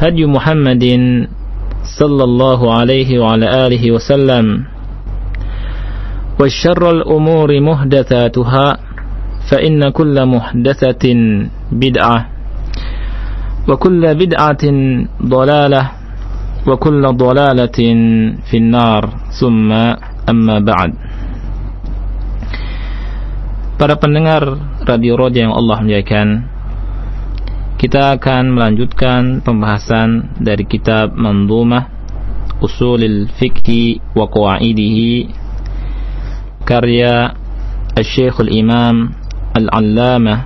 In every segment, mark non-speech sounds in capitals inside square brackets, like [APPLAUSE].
هدي محمد صلى الله عليه وعلى آله وسلم. والشر الأمور محدثاتها فإن كل محدثة بدعة وكل بدعة ضلالة وكل ضلالة في النار. ثم أما بعد. Para pendengar Radio Roja yang Allah muliakan Kita akan melanjutkan pembahasan dari kitab Mandumah Usulil Fiqhi wa Qawa'idihi Karya Al-Syekhul Imam Al-Allamah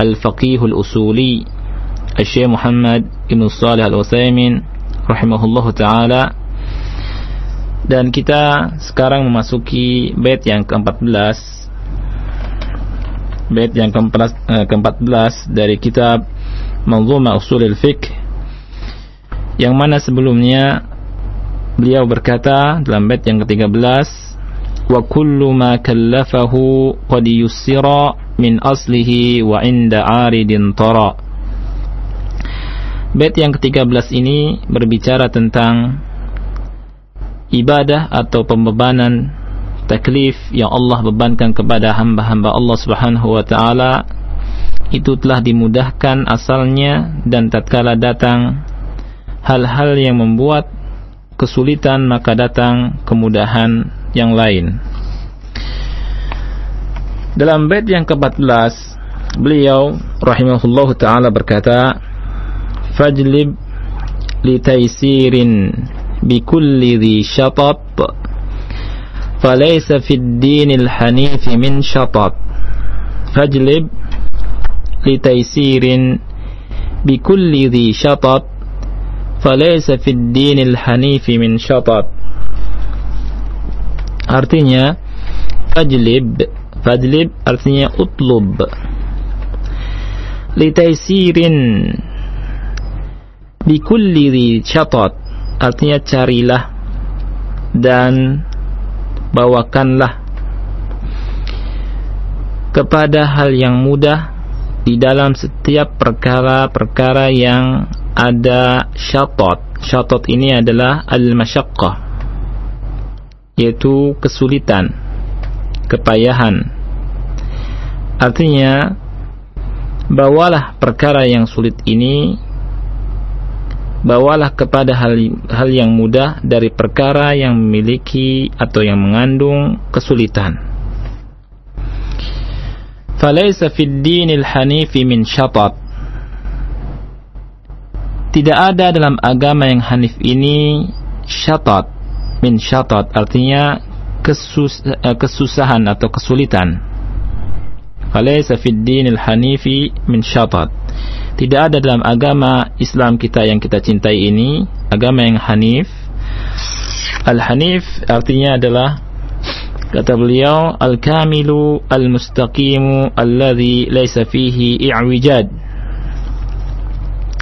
Al-Faqih Al-Usuli Al-Syekh Muhammad Ibn Salih Al-Uthaymin Rahimahullah Ta'ala. Dan kita sekarang memasuki bait yang ke-14 bait yang ke-14 dari kitab Manzuma Usulul Fiqh yang mana sebelumnya beliau berkata dalam bait yang ke-13 wa kullu ma kallafahu qad min aslihi wa inda aridin tara. Bait yang ke-13 ini berbicara tentang ibadah atau pembebanan taklif yang Allah bebankan kepada hamba-hamba Allah Subhanahu wa taala itu telah dimudahkan asalnya dan tatkala datang hal-hal yang membuat kesulitan maka datang kemudahan yang lain. Dalam bait yang ke-14 beliau rahimahullahu taala berkata fajlib li taysirin bi kulli dhi shatat فليس في الدين الحنيف من شطط فاجلب لتيسير بكل ذي شطط فليس في الدين الحنيف من شطط artinya fajlib fajlib artinya utlub litaisirin bikulli dhi syatat artinya carilah dan bawakanlah kepada hal yang mudah di dalam setiap perkara-perkara yang ada syatot. Syatot ini adalah al-masyaqqah yaitu kesulitan, kepayahan. Artinya bawalah perkara yang sulit ini bawalah kepada hal hal yang mudah dari perkara yang memiliki atau yang mengandung kesulitan. Falaysa fid dinil hanifi min syatat. Tidak ada dalam agama yang hanif ini syatat min syatat artinya kesus, kesusahan atau kesulitan. Falaysa fid dinil hanifi min syatat tidak ada dalam agama Islam kita yang kita cintai ini agama yang hanif al-hanif artinya adalah kata beliau al-kamilu al-mustaqimu alladhi laisa fihi i'wijad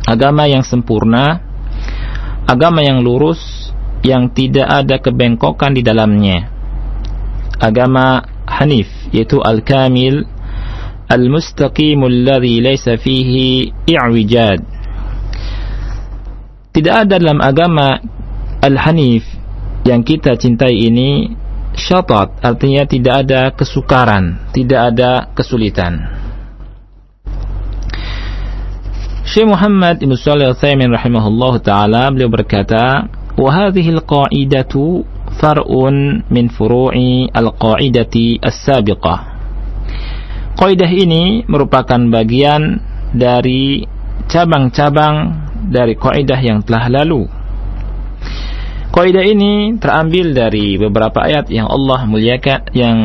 agama yang sempurna agama yang lurus yang tidak ada kebengkokan di dalamnya. Agama Hanif yaitu al-kamil al-mustaqim alladhi laysa fihi i'wijad. Tidak ada dalam agama al-Hanif yang kita cintai ini syatat artinya tidak ada kesukaran, tidak ada kesulitan. Syekh Muhammad Ibn Shalih Al-Utsaimin rahimahullah taala beliau berkata, "Wa hadhihi al-qa'idatu far'un min furu'i al-qa'idati as-sabiqah." Kaidah ini merupakan bagian dari cabang-cabang dari kaidah yang telah lalu. Kaidah ini terambil dari beberapa ayat yang Allah muliakan yang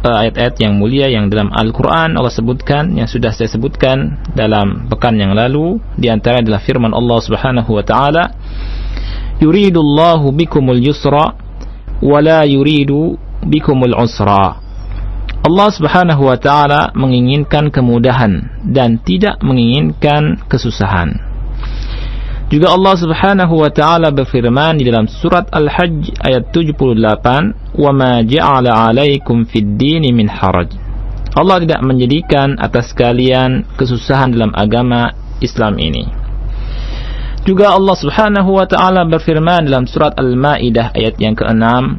eh, ayat-ayat yang mulia yang dalam Al-Qur'an Allah sebutkan yang sudah saya sebutkan dalam pekan yang lalu di antara adalah firman Allah Subhanahu wa taala yuridullahu bikumul yusra wa la yuridu bikumul usra Allah Subhanahu wa taala menginginkan kemudahan dan tidak menginginkan kesusahan juga Allah Subhanahu wa taala berfirman di dalam surat Al-Hajj ayat 78, "Wa ma ja'ala 'alaikum fid dini min haraj." Allah tidak menjadikan atas kalian kesusahan dalam agama Islam ini. Juga Allah Subhanahu wa taala berfirman dalam surat Al-Maidah ayat yang ke-6,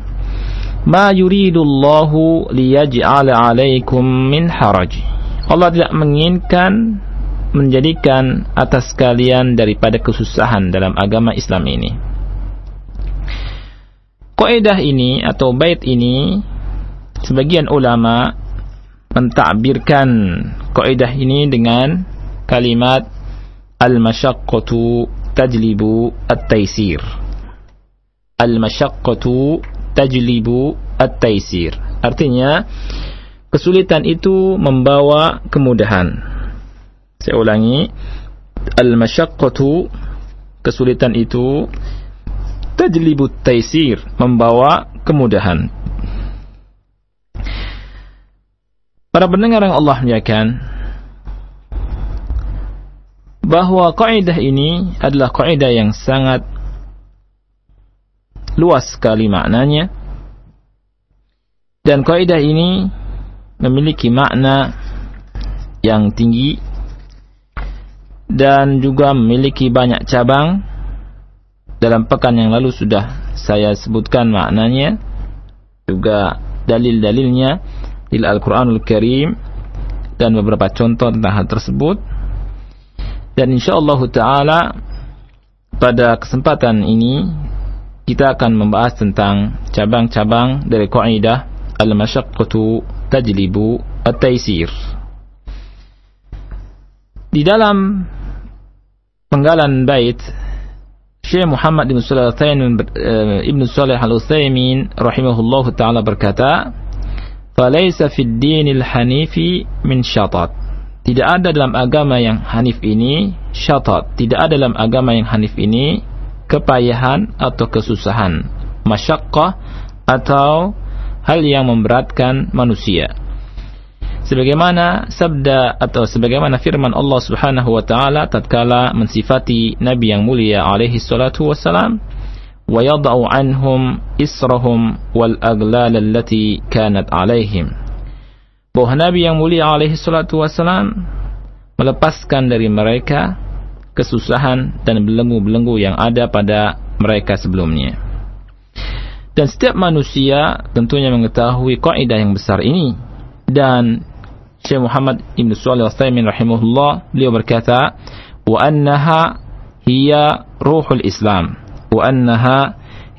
"Ma yuridullahu liyaj'ala 'alaikum min haraj." Allah tidak menginginkan menjadikan atas kalian daripada kesusahan dalam agama Islam ini. Kaidah ini atau bait ini sebagian ulama mentakbirkan kaidah ini dengan kalimat al-masyaqqatu tajlibu at-taisir. Al-masyaqqatu tajlibu at-taisir. Artinya kesulitan itu membawa kemudahan saya ulangi. Al-masyaqqatu kesulitan itu tajlibut taisir membawa kemudahan. Para pendengar yang Allah muliakan bahwa kaidah ini adalah kaidah yang sangat luas sekali maknanya dan kaidah ini memiliki makna yang tinggi dan juga memiliki banyak cabang. Dalam pekan yang lalu sudah saya sebutkan maknanya, juga dalil-dalilnya di Al-Quranul Karim dan beberapa contoh tentang hal tersebut. Dan insyaallah taala pada kesempatan ini kita akan membahas tentang cabang-cabang dari kaidah al-masyaqqatu tajlibu at-taisir. Di dalam penggalan bait Syekh Muhammad bin Shalih Ibn Shalih Al-Utsaimin rahimahullahu taala berkata, "Falaysa fid dinil hanifi min syatat." Tidak ada dalam agama yang hanif ini syatat. Tidak ada dalam agama yang hanif ini kepayahan atau kesusahan, masyaqqah atau hal yang memberatkan manusia. Sebagaimana sabda atau sebagaimana firman Allah Subhanahu wa taala tatkala mensifati nabi yang mulia alaihi salatu wassalam wa yad'u anhum israhum wal aghlal allati alaihim. Bahwa nabi yang mulia alaihi salatu wassalam melepaskan dari mereka kesusahan dan belenggu-belenggu yang ada pada mereka sebelumnya. Dan setiap manusia tentunya mengetahui kaidah yang besar ini. Dan Syekh Muhammad Ibn Shalih Al-Utsaimin rahimahullah beliau berkata wa annaha hiya ruhul Islam. Wa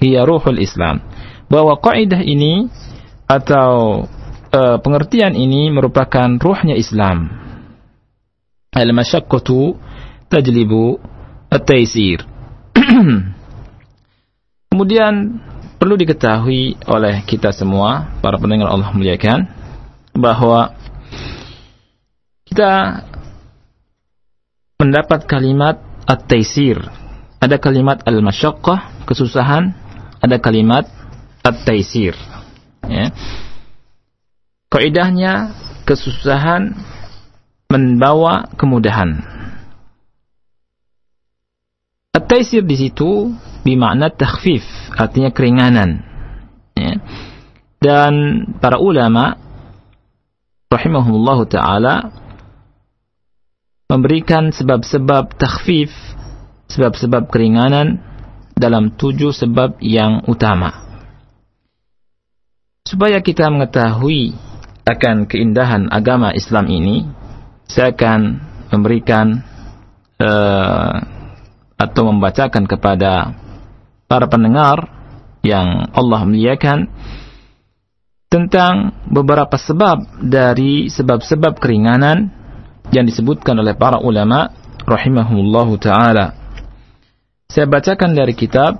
ruhul Islam. Bahwa kaidah ini atau uh, pengertian ini merupakan ruhnya Islam. Al-masyaqqatu tajlibu at-taysir [CLEARS THROAT] kemudian perlu diketahui oleh kita semua para pendengar Allah muliakan bahwa kita mendapat kalimat at-taisir. Ada kalimat al-masyaqqah, kesusahan, ada kalimat at-taisir. Ya. Kaidahnya kesusahan membawa kemudahan. At-taisir di situ bimakna takhfif, artinya keringanan. Ya. Dan para ulama rahimahumullah taala memberikan sebab-sebab takhfif, sebab-sebab keringanan dalam tujuh sebab yang utama. Supaya kita mengetahui akan keindahan agama Islam ini, saya akan memberikan uh, atau membacakan kepada para pendengar yang Allah muliakan tentang beberapa sebab dari sebab-sebab keringanan yang disebutkan oleh para ulama rahimahumullahu taala. Saya bacakan dari kitab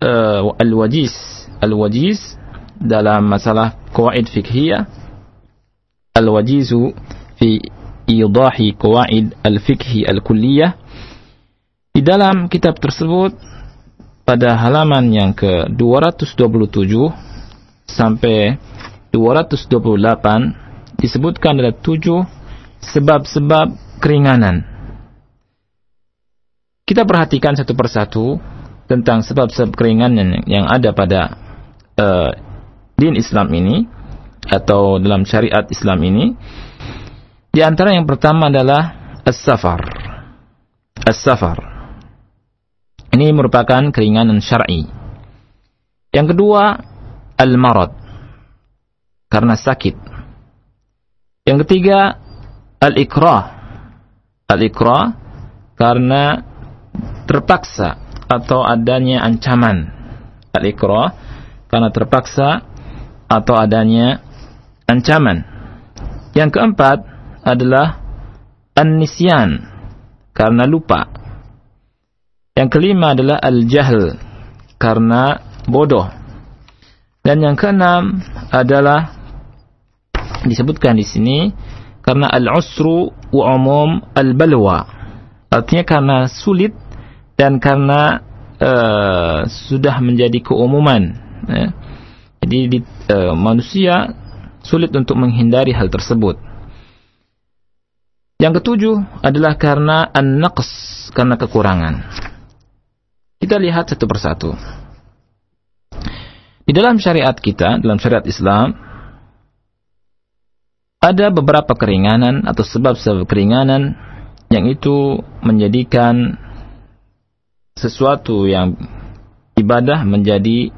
uh, Al-Wajiz. Al-Wajiz dalam masalah qawaid fikhiyah. Al-Wajizu fi idahi qawaid al-fikhi al-kulliyah. Di dalam kitab tersebut pada halaman yang ke 227 sampai 228 disebutkan ada tujuh sebab-sebab keringanan kita perhatikan satu persatu tentang sebab-sebab keringanan yang ada pada uh, din Islam ini atau dalam syariat Islam ini. Di antara yang pertama adalah as-safar. As-safar. Ini merupakan keringanan syar'i. Yang kedua, al-marad. Karena sakit. Yang ketiga, al-ikrah. Al-ikrah karena terpaksa atau adanya ancaman al-ikrah karena terpaksa atau adanya ancaman. Yang keempat adalah an-nisyan karena lupa. Yang kelima adalah al-jahl karena bodoh. Dan yang keenam adalah disebutkan di sini karena al-usru wa umum al-balwa. Artinya karena sulit dan karena uh, sudah menjadi keumuman ya. jadi di, uh, manusia sulit untuk menghindari hal tersebut yang ketujuh adalah karena an-naqs karena kekurangan kita lihat satu persatu di dalam syariat kita dalam syariat Islam ada beberapa keringanan atau sebab-sebab keringanan yang itu menjadikan sesuatu yang ibadah menjadi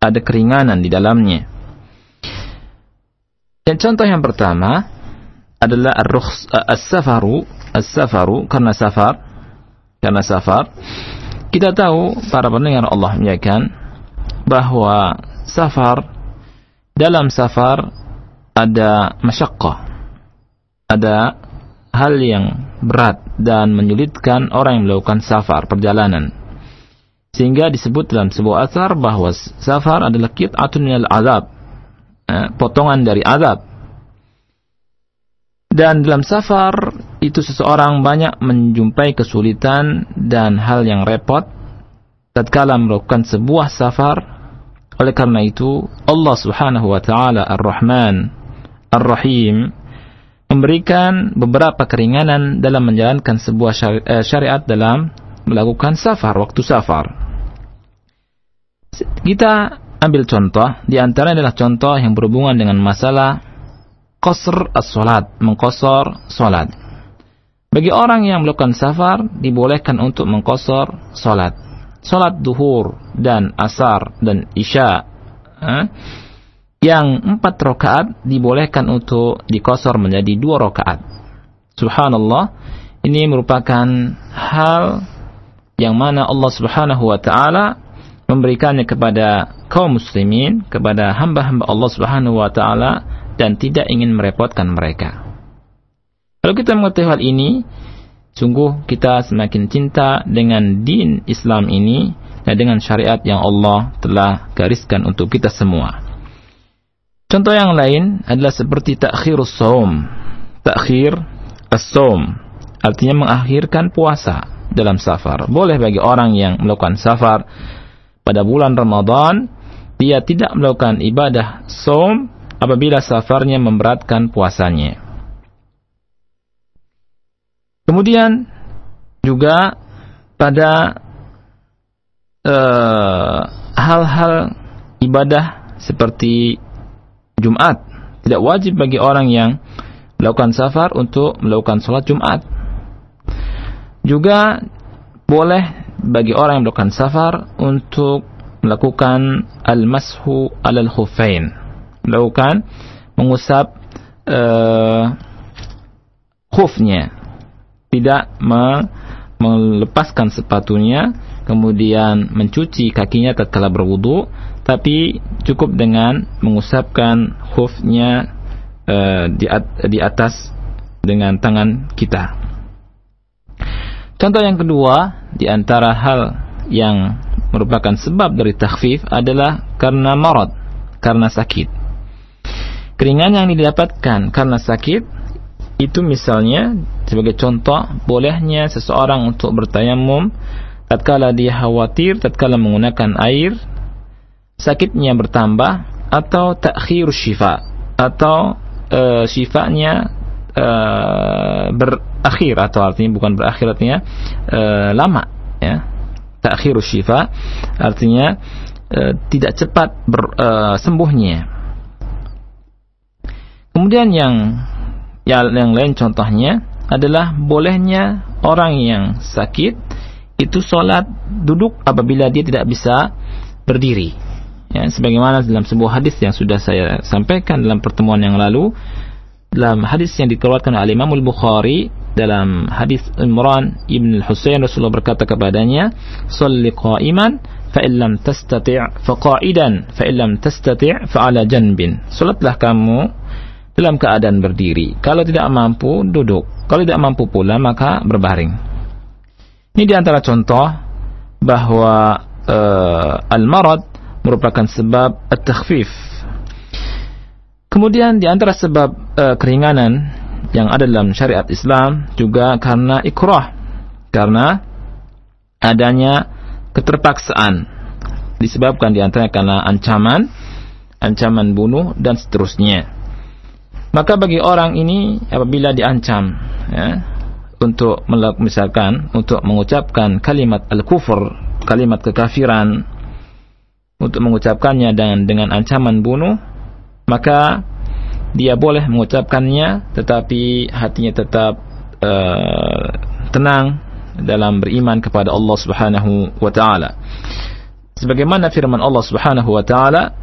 ada keringanan di dalamnya. Dan contoh yang pertama adalah as-safaru, as-safaru karena safar, karena safar. Kita tahu para pendengar Allah menyatakan bahwa safar dalam safar ada masyakkah, ada hal yang berat dan menyulitkan orang yang melakukan safar perjalanan. Sehingga disebut dalam sebuah asar bahwa safar adalah kit'atun minal azab, eh, potongan dari azab. Dan dalam safar itu seseorang banyak menjumpai kesulitan dan hal yang repot tatkala melakukan sebuah safar. Oleh karena itu Allah Subhanahu wa taala Ar-Rahman Ar-Rahim memberikan beberapa keringanan dalam menjalankan sebuah eh, syariat dalam melakukan safar, waktu safar. Kita ambil contoh, di antara adalah contoh yang berhubungan dengan masalah qasr as-salat, mengkosor salat. Bagi orang yang melakukan safar, dibolehkan untuk mengkosor salat. Salat duhur dan asar dan isya. Yang empat rakaat dibolehkan untuk dikosor menjadi dua rakaat. Subhanallah, ini merupakan hal yang mana Allah Subhanahu wa taala memberikannya kepada kaum muslimin, kepada hamba-hamba Allah Subhanahu wa taala dan tidak ingin merepotkan mereka. Kalau kita mengetahui hal ini, sungguh kita semakin cinta dengan din Islam ini dan dengan syariat yang Allah telah gariskan untuk kita semua. Contoh yang lain adalah seperti takhirus saum. Takhir as-saum artinya mengakhirkan puasa dalam safar. Boleh bagi orang yang melakukan safar pada bulan Ramadan dia tidak melakukan ibadah saum apabila safarnya memberatkan puasanya. Kemudian juga pada eh, hal-hal uh, ibadah seperti Jumat tidak wajib bagi orang yang melakukan safar untuk melakukan sholat Jumat. Juga boleh bagi orang yang melakukan safar untuk melakukan al-mashu alal khufain. Melakukan mengusap uh, khufnya. Tidak me melepaskan sepatunya, kemudian mencuci kakinya tatkala berwudu, tapi cukup dengan mengusapkan khufnya uh, di, at di atas dengan tangan kita. Contoh yang kedua, di antara hal yang merupakan sebab dari takhfif adalah karena marad, karena sakit. Keringan yang didapatkan karena sakit itu misalnya sebagai contoh bolehnya seseorang untuk bertayamum tatkala dia khawatir tatkala menggunakan air sakitnya bertambah atau takhir syifa atau uh, syifanya uh, berakhir atau artinya bukan berakhir artinya uh, lama ya. Takhir syifa artinya uh, tidak cepat ber, uh, sembuhnya kemudian yang yang, yang lain contohnya adalah bolehnya orang yang sakit itu sholat duduk apabila dia tidak bisa berdiri. Ya, sebagaimana dalam sebuah hadis yang sudah saya sampaikan dalam pertemuan yang lalu dalam hadis yang dikeluarkan oleh Imam Al-Bukhari dalam hadis Imran Ibn Al-Husain Rasulullah berkata kepadanya salli qa'iman fa illam tastati' fa qa'idan fa illam tastati' janbin. Salatlah kamu dalam keadaan berdiri. Kalau tidak mampu duduk. Kalau tidak mampu pula maka berbaring. Ini di antara contoh bahwa uh, al-marad merupakan sebab at-takhfif. Kemudian di antara sebab uh, keringanan yang ada dalam syariat Islam juga karena ikrah, karena adanya keterpaksaan. Disebabkan di antaranya karena ancaman, ancaman bunuh dan seterusnya. Maka bagi orang ini apabila diancam ya, untuk misalkan untuk mengucapkan kalimat al-kufur, kalimat kekafiran untuk mengucapkannya dan dengan ancaman bunuh, maka dia boleh mengucapkannya tetapi hatinya tetap uh, tenang dalam beriman kepada Allah Subhanahu wa taala. Sebagaimana firman Allah Subhanahu wa taala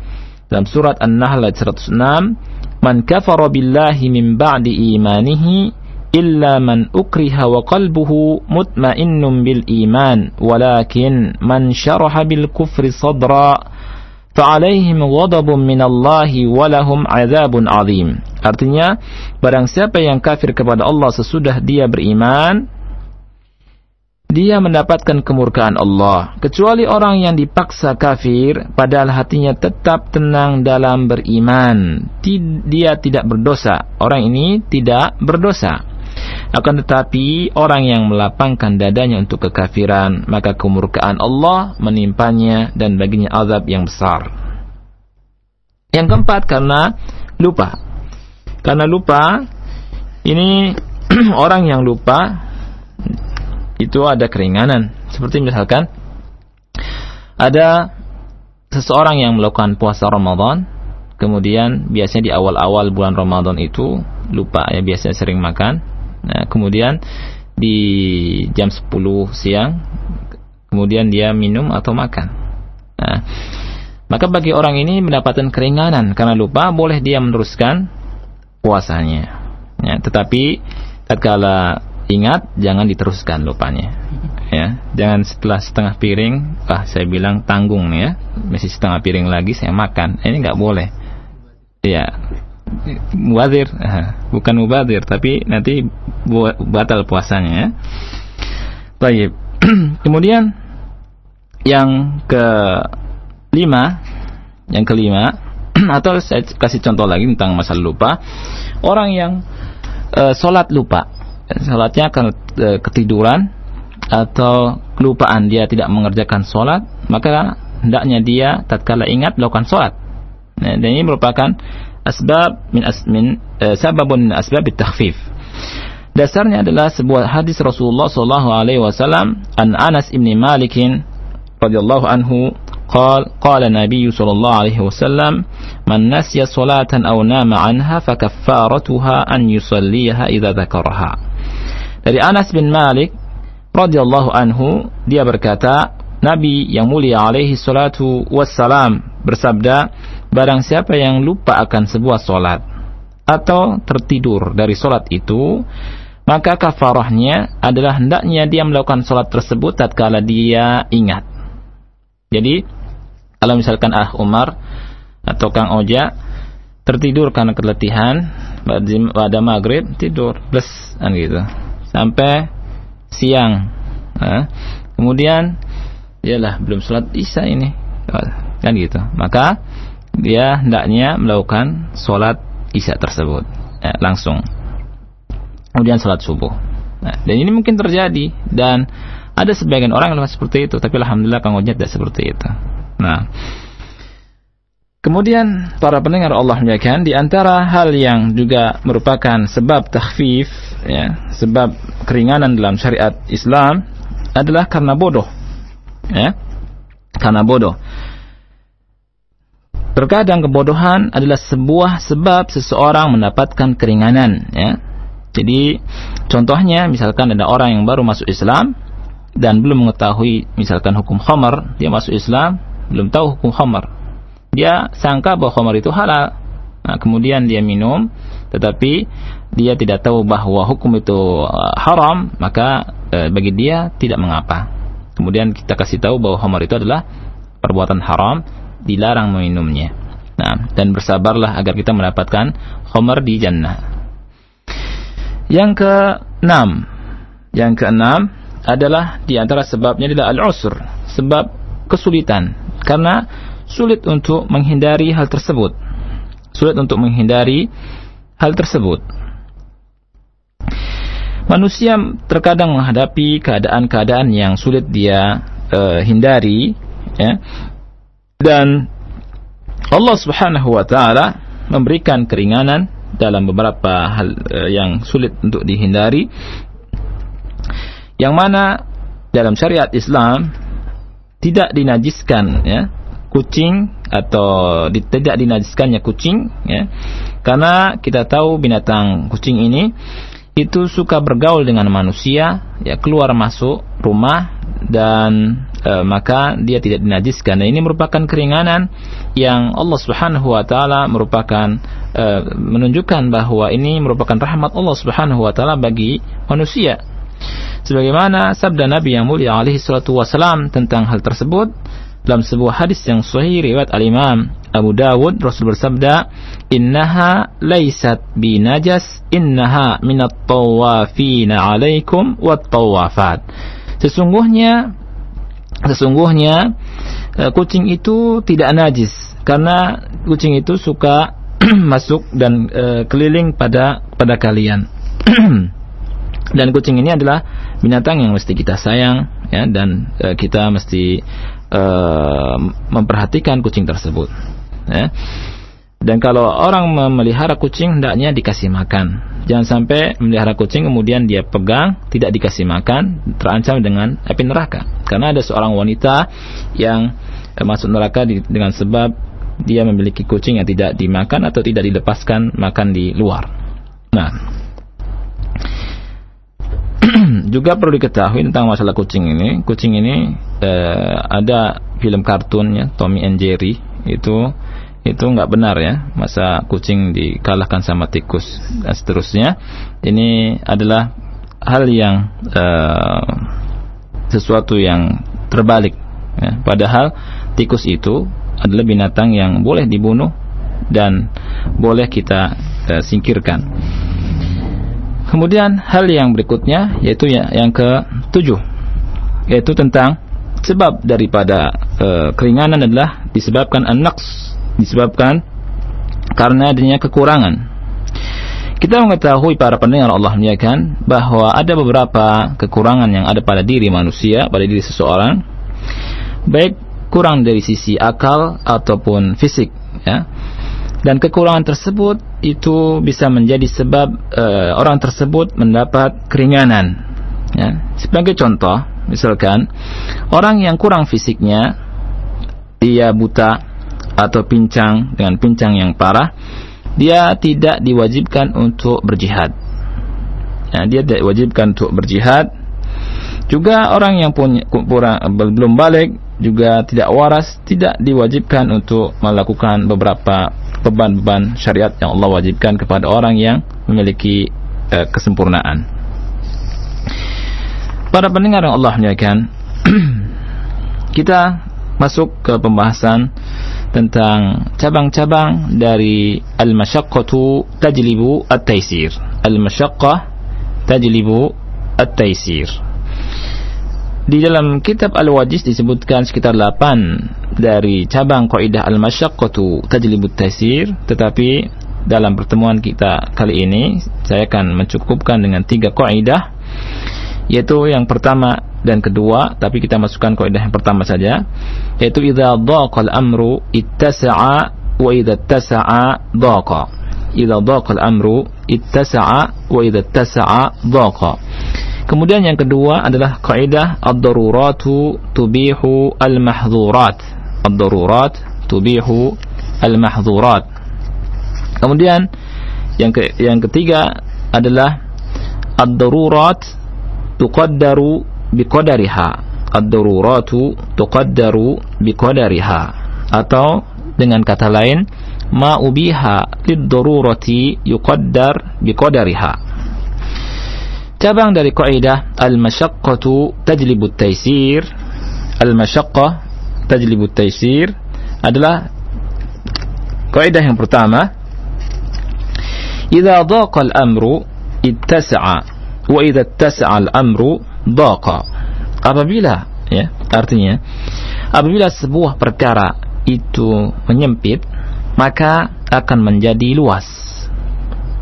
dalam surat An-Nahl ayat 106, man kafara billahi min ba'di imanihi illa man ukriha wa qalbuhu mutmainnun bil iman walakin man syaraha bil kufri sadra fa'alaihim ghadabun minallahi walahum azim. Artinya barang siapa yang kafir kepada Allah sesudah dia beriman dia mendapatkan kemurkaan Allah kecuali orang yang dipaksa kafir padahal hatinya tetap tenang dalam beriman dia tidak berdosa orang ini tidak berdosa akan tetapi orang yang melapangkan dadanya untuk kekafiran, maka kemurkaan Allah menimpanya dan baginya azab yang besar. Yang keempat karena lupa. Karena lupa ini [CLEARS THROAT] orang yang lupa itu ada keringanan. Seperti misalkan ada seseorang yang melakukan puasa Ramadan, kemudian biasanya di awal-awal bulan Ramadan itu lupa ya biasanya sering makan Nah, kemudian di jam 10 siang kemudian dia minum atau makan. Nah, maka bagi orang ini mendapatkan keringanan karena lupa boleh dia meneruskan puasanya. Ya, tetapi tatkala ingat jangan diteruskan lupanya. Ya, jangan setelah setengah piring, ah saya bilang tanggung ya, masih setengah piring lagi saya makan. Ini nggak boleh. Ya, mubadir bukan mubadir tapi nanti batal puasanya ya. Baik. [CLEARS THROAT] Kemudian yang ke lima, yang kelima [CLEARS THROAT] atau saya kasih contoh lagi tentang masalah lupa. Orang yang uh, sholat lupa, sholatnya akan uh, ketiduran atau kelupaan dia tidak mengerjakan sholat, maka hendaknya dia tatkala ingat melakukan sholat. Nah, dan ini merupakan asbab min as, min uh, sababun min asbab takhfif. Dasarnya adalah sebuah hadis Rasulullah sallallahu alaihi wasallam an Anas bin Malik radhiyallahu anhu قال قال النبي صلى الله عليه وسلم من نسي صلاة أو نام عنها فكفارتها أن يصليها إذا ذكرها dari Anas bin Malik radhiyallahu anhu dia berkata Nabi yang mulia alaihi salatu wassalam bersabda barang siapa yang lupa akan sebuah solat atau tertidur dari solat itu maka kafarahnya adalah hendaknya dia melakukan solat tersebut tatkala dia ingat. Jadi kalau misalkan Ah Umar atau Kang Oja tertidur karena keletihan pada maghrib tidur plus kan gitu sampai siang. Nah, kemudian ialah belum sholat isya ini. Kan gitu. Maka dia hendaknya melakukan sholat isya tersebut. Ya, langsung. Kemudian sholat subuh. Nah, dan ini mungkin terjadi. Dan ada sebagian orang yang seperti itu. Tapi alhamdulillah kang tidak seperti itu. Nah, kemudian para pendengar Allah muliakan di antara hal yang juga merupakan sebab takhfif ya, sebab keringanan dalam syariat Islam adalah karena bodoh. Ya. Karena bodoh. Terkadang kebodohan adalah sebuah sebab seseorang mendapatkan keringanan, ya. Jadi contohnya misalkan ada orang yang baru masuk Islam dan belum mengetahui misalkan hukum khamar, dia masuk Islam, belum tahu hukum khamar. Dia sangka bahwa khamar itu halal. Nah, kemudian dia minum, tetapi dia tidak tahu bahwa hukum itu uh, haram, maka uh, bagi dia tidak mengapa. Kemudian kita kasih tahu bahwa khamar itu adalah perbuatan haram, dilarang meminumnya. Nah, dan bersabarlah agar kita mendapatkan khamar di jannah. Yang keenam, yang keenam adalah di antara sebabnya adalah al-usr, sebab kesulitan karena sulit untuk menghindari hal tersebut. Sulit untuk menghindari hal tersebut. Manusia terkadang menghadapi keadaan-keadaan yang sulit dia uh, hindari, ya. dan Allah Subhanahu Wa Taala memberikan keringanan dalam beberapa hal uh, yang sulit untuk dihindari, yang mana dalam syariat Islam tidak dinajiskan ya kucing atau tidak dinajiskannya kucing ya. Karena kita tahu binatang kucing ini itu suka bergaul dengan manusia ya keluar masuk rumah dan e, maka dia tidak dinajiskan. Dan ini merupakan keringanan yang Allah Subhanahu wa taala merupakan e, menunjukkan bahwa ini merupakan rahmat Allah Subhanahu wa taala bagi manusia. Sebagaimana sabda Nabi yang mulia alaihi salatu wasalam tentang hal tersebut dalam sebuah hadis yang sahih riwayat al-Imam Abu Dawud Rasul bersabda innaha laysat binajas innaha minat tawafina alaikum wat tawafat. Sesungguhnya sesungguhnya e, kucing itu tidak najis karena kucing itu suka [CLEARS THROAT] masuk dan e, keliling pada pada kalian. [CLEARS THROAT] Dan kucing ini adalah binatang yang mesti kita sayang ya dan uh, kita mesti uh, memperhatikan kucing tersebut ya. Dan kalau orang memelihara kucing hendaknya dikasih makan. Jangan sampai memelihara kucing kemudian dia pegang tidak dikasih makan terancam dengan api neraka. Karena ada seorang wanita yang uh, masuk neraka di, dengan sebab dia memiliki kucing yang tidak dimakan atau tidak dilepaskan makan di luar. Nah [CLEARS THROAT] juga perlu diketahui tentang masalah kucing ini. Kucing ini eh, ada film kartunnya Tommy and Jerry itu itu nggak benar ya masa kucing dikalahkan sama tikus dan seterusnya ini adalah hal yang eh, sesuatu yang terbalik ya. padahal tikus itu adalah binatang yang boleh dibunuh dan boleh kita eh, singkirkan Kemudian hal yang berikutnya yaitu yang, yang ketujuh yaitu tentang sebab daripada e, keringanan adalah disebabkan anak disebabkan karena adanya kekurangan. Kita mengetahui para pendengar Allah muliakan bahwa ada beberapa kekurangan yang ada pada diri manusia, pada diri seseorang, baik kurang dari sisi akal ataupun fisik, ya dan kekurangan tersebut itu bisa menjadi sebab uh, orang tersebut mendapat keringanan. Ya. Sebagai contoh, misalkan orang yang kurang fisiknya dia buta atau pincang dengan pincang yang parah dia tidak diwajibkan untuk berjihad ya, dia tidak diwajibkan untuk berjihad juga orang yang punya kurang, belum balik juga tidak waras tidak diwajibkan untuk melakukan beberapa beban-beban syariat yang Allah wajibkan kepada orang yang memiliki uh, kesempurnaan. Para pendengar yang Allah muliakan, [CLEARS THROAT] kita masuk ke pembahasan tentang cabang-cabang dari al-masyaqqatu tajlibu at-taisir. Al-masyaqqah tajlibu at-taisir. Di dalam kitab Al-Wajiz disebutkan sekitar 8 dari cabang kaidah al-masyaqqatu tajlibu at-taisir, tetapi dalam pertemuan kita kali ini saya akan mencukupkan dengan tiga kaidah. Yaitu yang pertama dan kedua tapi kita masukkan kaidah yang pertama saja. Yaitu idza dhaqal amru ittasa'a wa idza ittasa'a dhaqa. Idza dhaqal amru ittasa'a wa idza ittasa'a dhaqa kemudian yang kedua adalah kaidah ad-daruratu tubihu al-mahdhurat. Ad-darurat tubihu al-mahdhurat. Kemudian yang ke yang ketiga adalah ad-darurat tuqaddaru biqadariha. Ad-daruratu tuqaddaru biqadariha. Atau dengan kata lain ma ubiha lid-darurati yuqaddar biqadariha cabang dari kaidah al-masyaqqatu tajlibu at-taysir. Al-masyaqqah tajlibu at-taysir adalah kaidah yang pertama. Idza dhaqa al-amru ittasa'a. Wa idza tas'al amru daqa apabila ya artinya apabila sebuah perkara itu menyempit maka akan menjadi luas.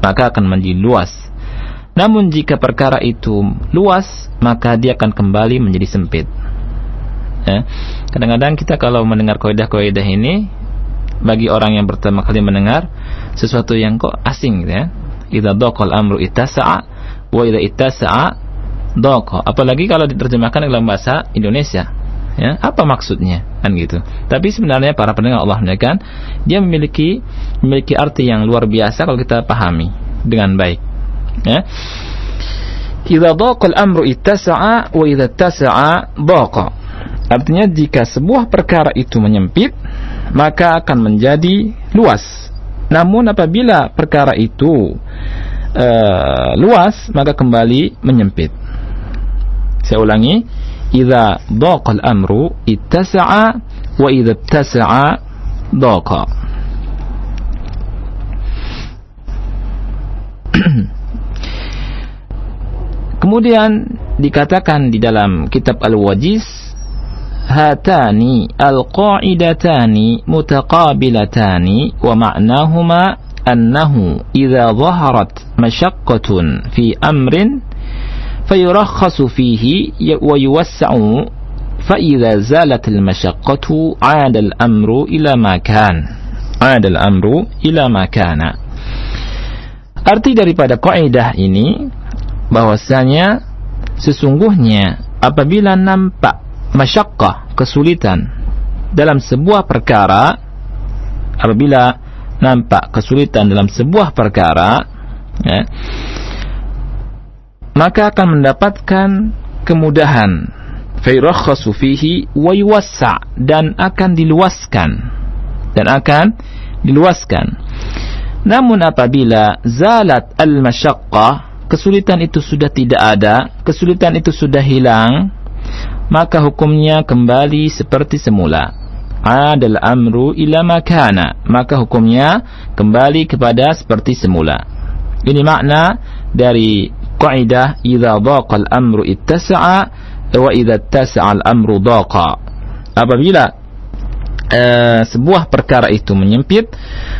Maka akan menjadi luas namun jika perkara itu luas maka dia akan kembali menjadi sempit. Ya. Kadang-kadang kita kalau mendengar kaidah-kaidah ini bagi orang yang pertama kali mendengar sesuatu yang kok asing gitu ya. Idza daqal amru ittasa'a wa idza ittasa'a dhaqa apalagi kalau diterjemahkan dalam bahasa Indonesia ya. Apa maksudnya? Kan gitu. Tapi sebenarnya para pendengar Allah menyatakan dia memiliki memiliki arti yang luar biasa kalau kita pahami dengan baik ya idza dhaqa al-amru ittasa'a wa idza ittasa'a artinya jika sebuah perkara itu menyempit maka akan menjadi luas namun apabila perkara itu uh, luas maka kembali menyempit. Saya ulangi, idza dhaqa al-amru ittasa'a wa idza ittasa'a. [CLEARS THROAT] [CLEARS THROAT] Kemudian dikatakan di dalam kitab Al-Wajiz hatani al-qa'idatani mutaqabilatani wa ma'nahuma annahu idza dhaharat mashaqqatun fi amrin fayurakhasu fihi wa yuwassa'u fa idza zalat al-mashaqqatu 'ada al-amru ila ma kan 'ada Arti daripada kaidah ini bahwasanya sesungguhnya apabila nampak masyakkah kesulitan dalam sebuah perkara apabila nampak kesulitan dalam sebuah perkara ya, maka akan mendapatkan kemudahan. Fayrakhasu fihi wa yuwassa dan akan diluaskan. Dan akan diluaskan. Namun apabila zalat al-masyaqqah kesulitan itu sudah tidak ada kesulitan itu sudah hilang maka hukumnya kembali seperti semula. Adal amru ila makana maka hukumnya kembali kepada seperti semula. Ini makna dari kaidah idza dhaqa al-amru ittasa'a wa idza ittasa'a al-amru dhaqa apabila uh, sebuah perkara itu menyempit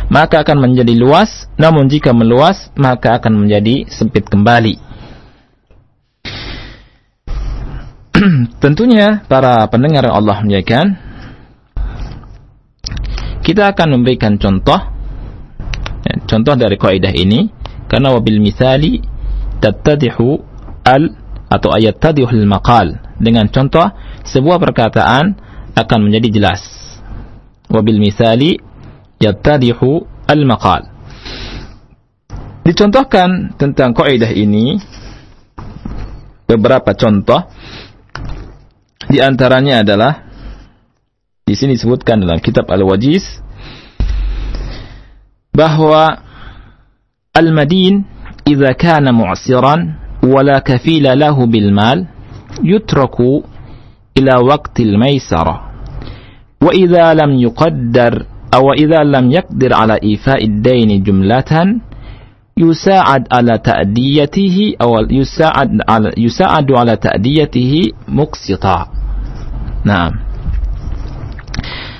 maka akan menjadi luas. Namun jika meluas maka akan menjadi sempit kembali. [CLEARS THROAT] Tentunya para pendengar yang Allah muliakan kita akan memberikan contoh ya, contoh dari kaidah ini. Karena wabil misali tattadihu al atau ayat tadihul maqal. Dengan contoh sebuah perkataan akan menjadi jelas. Wabil yattadihu al-maqal. Dicontohkan tentang kaidah ini beberapa contoh di antaranya adalah di sini disebutkan dalam kitab Al-Wajiz bahwa al-madin idza kana mu'siran wala kafila lahu bil mal yutraku ila waqtil maisara وإذا لم يقدر أو إذا لم يقدر على إيفاء الدين جملة يساعد على تأديته أو يساعد على يساعد على تأديته ta'diyatihi نعم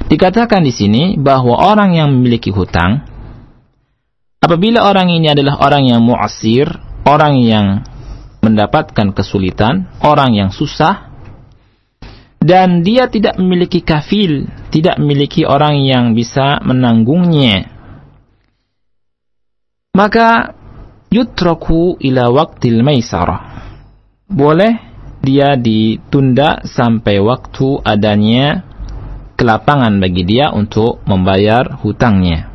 dikatakan di sini bahwa orang yang memiliki hutang apabila orang ini adalah orang yang mu'asir, orang yang mendapatkan kesulitan, orang yang susah, dan dia tidak memiliki kafil, tidak memiliki orang yang bisa menanggungnya maka yutraku ila waktil maisarah. Boleh dia ditunda sampai waktu adanya kelapangan bagi dia untuk membayar hutangnya.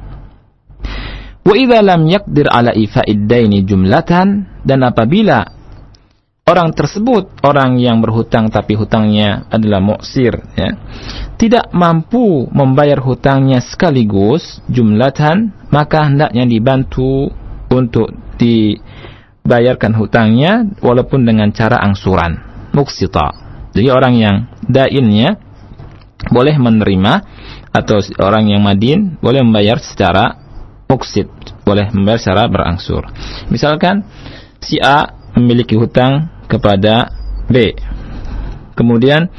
Wa idza lam yaqdir ala ifa'id daini jumlatan dan apabila orang tersebut orang yang berhutang tapi hutangnya adalah muksir ya tidak mampu membayar hutangnya sekaligus jumlatan maka hendaknya dibantu untuk dibayarkan hutangnya walaupun dengan cara angsuran muksita. Jadi orang yang dainnya boleh menerima atau orang yang madin boleh membayar secara muksit boleh membayar secara berangsur. Misalkan si A memiliki hutang kepada B kemudian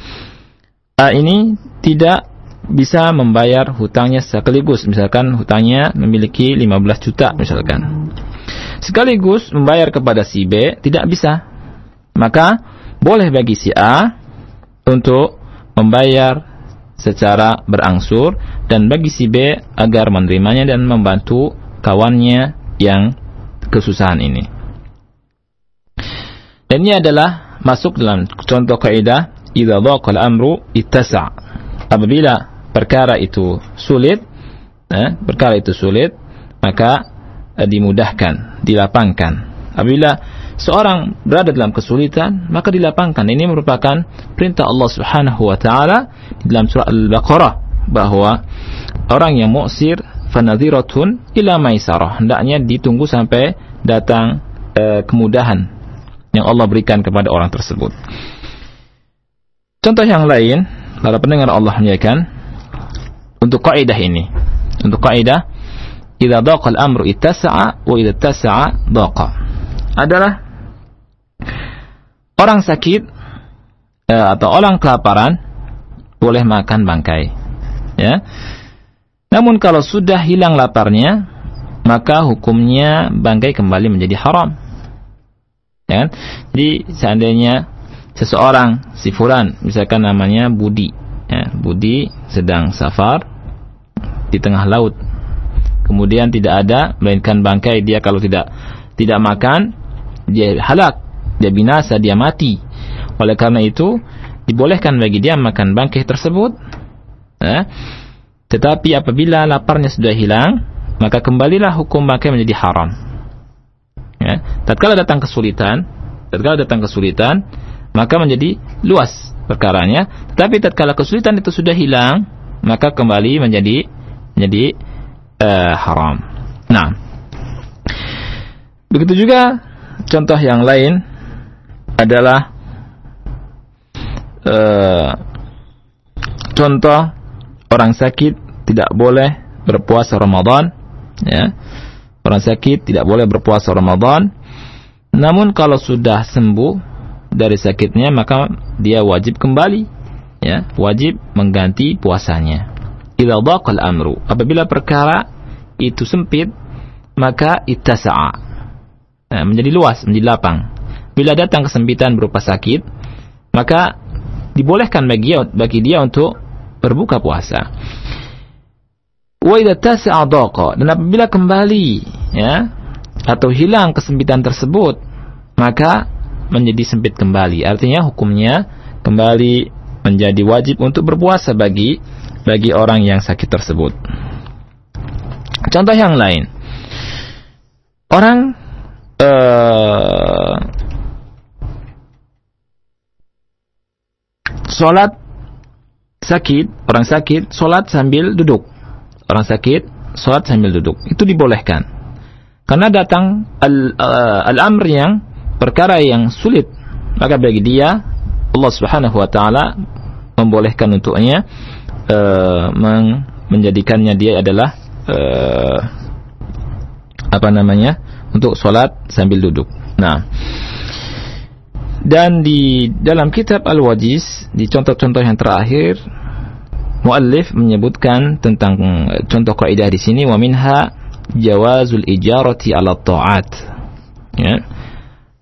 A ini tidak bisa membayar hutangnya sekaligus. Misalkan hutangnya memiliki 15 juta misalkan. Sekaligus membayar kepada si B tidak bisa. Maka boleh bagi si A untuk membayar secara berangsur dan bagi si B agar menerimanya dan membantu kawannya yang kesusahan ini. Dan ini adalah masuk dalam contoh kaidah idza dhaqa al-amru ittasa. Apabila perkara itu sulit, eh, perkara itu sulit, maka eh, dimudahkan, dilapangkan. Apabila seorang berada dalam kesulitan, maka dilapangkan. Ini merupakan perintah Allah Subhanahu wa taala dalam surah Al-Baqarah bahwa orang yang muksir fanadhiratun ila maisarah. Hendaknya ditunggu sampai datang eh, kemudahan yang Allah berikan kepada orang tersebut. Contoh yang lain, para pendengar Allah muliakan, untuk kaidah ini, untuk kaidah idza daqa al-amru ittasa'a wa idza ittasa'a daqa. Adalah orang sakit eh, atau orang kelaparan boleh makan bangkai. Ya. Namun kalau sudah hilang laparnya, maka hukumnya bangkai kembali menjadi haram. Ya kan? Jadi seandainya seseorang si fulan misalkan namanya Budi ya, Budi sedang safar di tengah laut kemudian tidak ada melainkan bangkai dia kalau tidak tidak makan dia halak dia binasa dia mati oleh karena itu dibolehkan bagi dia makan bangkai tersebut ya. tetapi apabila laparnya sudah hilang maka kembalilah hukum bangkai menjadi haram. Tatkala datang kesulitan tatkala datang kesulitan maka menjadi luas perkaranya. Tetapi tatkala kesulitan itu sudah hilang, maka kembali menjadi menjadi uh, haram. Nah, begitu juga contoh yang lain adalah uh, contoh orang sakit tidak boleh berpuasa Ramadan, ya. Orang sakit tidak boleh berpuasa Ramadan. Namun kalau sudah sembuh dari sakitnya maka dia wajib kembali ya wajib mengganti puasanya. Idza dhaqal amru apabila perkara itu sempit maka ittasa'a nah, menjadi luas menjadi lapang. Bila datang kesempitan berupa sakit maka dibolehkan bagi dia, bagi dia untuk berbuka puasa. Wa idza tasa'a dan apabila kembali ya atau hilang kesempitan tersebut maka menjadi sempit kembali. Artinya hukumnya kembali menjadi wajib untuk berpuasa bagi bagi orang yang sakit tersebut. Contoh yang lain, orang uh, sholat sakit, orang sakit sholat sambil duduk. Orang sakit sholat sambil duduk. Itu dibolehkan. Karena datang uh, al-amr al yang perkara yang sulit. Maka bagi dia Allah Subhanahu wa taala membolehkan untuknya uh, menjadikannya dia adalah uh, apa namanya? untuk sholat sambil duduk. Nah, dan di dalam kitab Al-Wajiz di contoh-contoh yang terakhir muallif menyebutkan tentang eh, contoh kaidah di sini wa minha jawazul ijarati ala ta'at. Ya.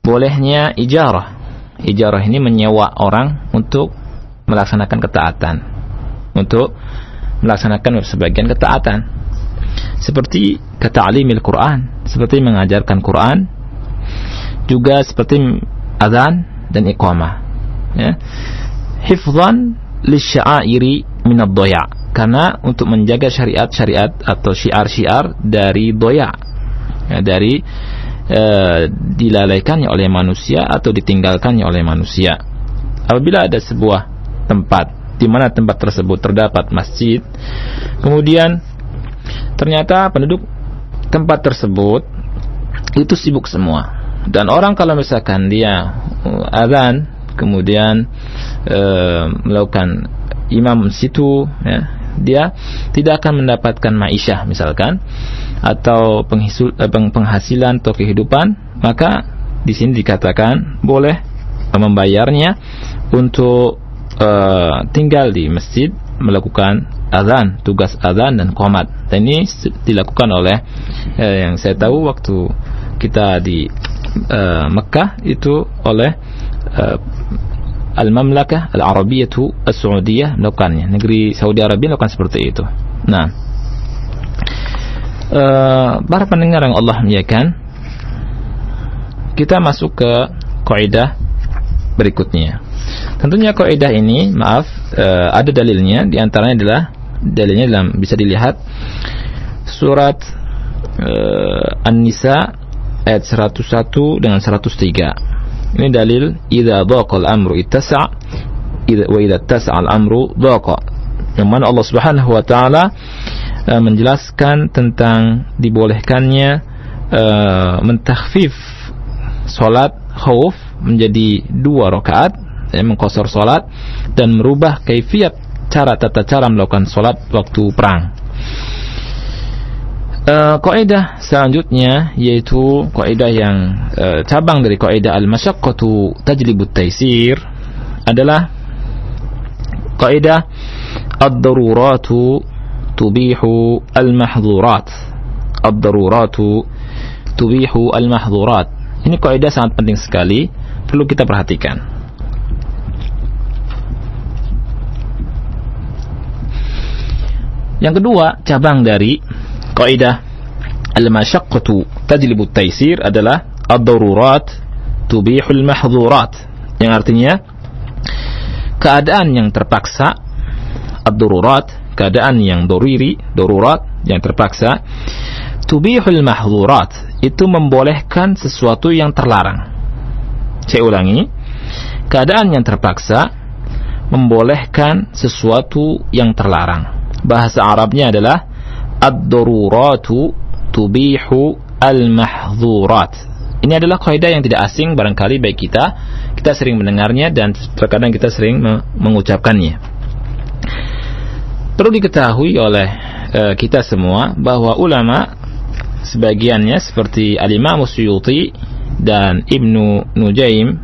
Bolehnya ijarah. Ijarah ini menyewa orang untuk melaksanakan ketaatan. Untuk melaksanakan sebagian ketaatan. Seperti keta'limil Quran, seperti mengajarkan Quran, juga seperti azan dan iqamah ya hifzan lisya'airi min ad-dhaya karena untuk menjaga syariat-syariat atau syiar-syiar dari doya. Ya, dari uh, dilalaikannya oleh manusia atau ditinggalkannya oleh manusia. Apabila ada sebuah tempat di mana tempat tersebut terdapat masjid kemudian ternyata penduduk tempat tersebut itu sibuk semua. Dan orang kalau misalkan dia uh, azan kemudian uh, melakukan imam situ ya, dia tidak akan mendapatkan ma'isyah misalkan atau uh, penghasilan atau kehidupan maka di sini dikatakan boleh membayarnya untuk uh, tinggal di masjid melakukan azan, tugas azan dan qomat. Dan ini dilakukan oleh eh, yang saya tahu waktu kita di uh, Mekah itu oleh uh, Al-Mamlakah Al-Arabiyah As-Saudiyah melakukannya. Negeri Saudi Arabia melakukan seperti itu. Nah, uh, para pendengar yang Allah muliakan, kita masuk ke kaidah berikutnya. Tentunya kaidah ini, maaf, uh, ada dalilnya. Di antaranya adalah dalilnya dalam bisa dilihat surat uh, An-Nisa ayat 101 dengan 103. Ini dalil idza dhaqal amru ittasa' wa idza ittasa' al-amru dhaqa. Yang mana Allah Subhanahu wa taala uh, menjelaskan tentang dibolehkannya uh, mentakhfif salat khauf menjadi dua rakaat ya, mengkosor salat dan merubah kaifiat cara tata cara melakukan salat waktu perang. Uh, kaidah selanjutnya yaitu kaidah yang uh, cabang dari kaidah al-masyaqqatu tajlibut taisir adalah kaidah ad-daruratu tubihu al-mahdhurat. Ad-daruratu tubihu al-mahdhurat. Ini kaidah sangat penting sekali perlu kita perhatikan. Yang kedua cabang dari kaidah al-masyaqqatu tajlibu taisir adalah ad-darurat tubihul mahdhurat yang artinya keadaan yang terpaksa ad-darurat keadaan yang doriri darurat yang terpaksa tubihul mahdhurat itu membolehkan sesuatu yang terlarang. Saya ulangi keadaan yang terpaksa membolehkan sesuatu yang terlarang. Bahasa Arabnya adalah ad-daruratu tubihu al-mahdhurat. Ini adalah kaidah yang tidak asing barangkali baik kita. Kita sering mendengarnya dan terkadang kita sering mengucapkannya. Perlu diketahui oleh uh, kita semua bahwa ulama sebagiannya seperti Al-Imam Suyuti dan Ibnu Nujaim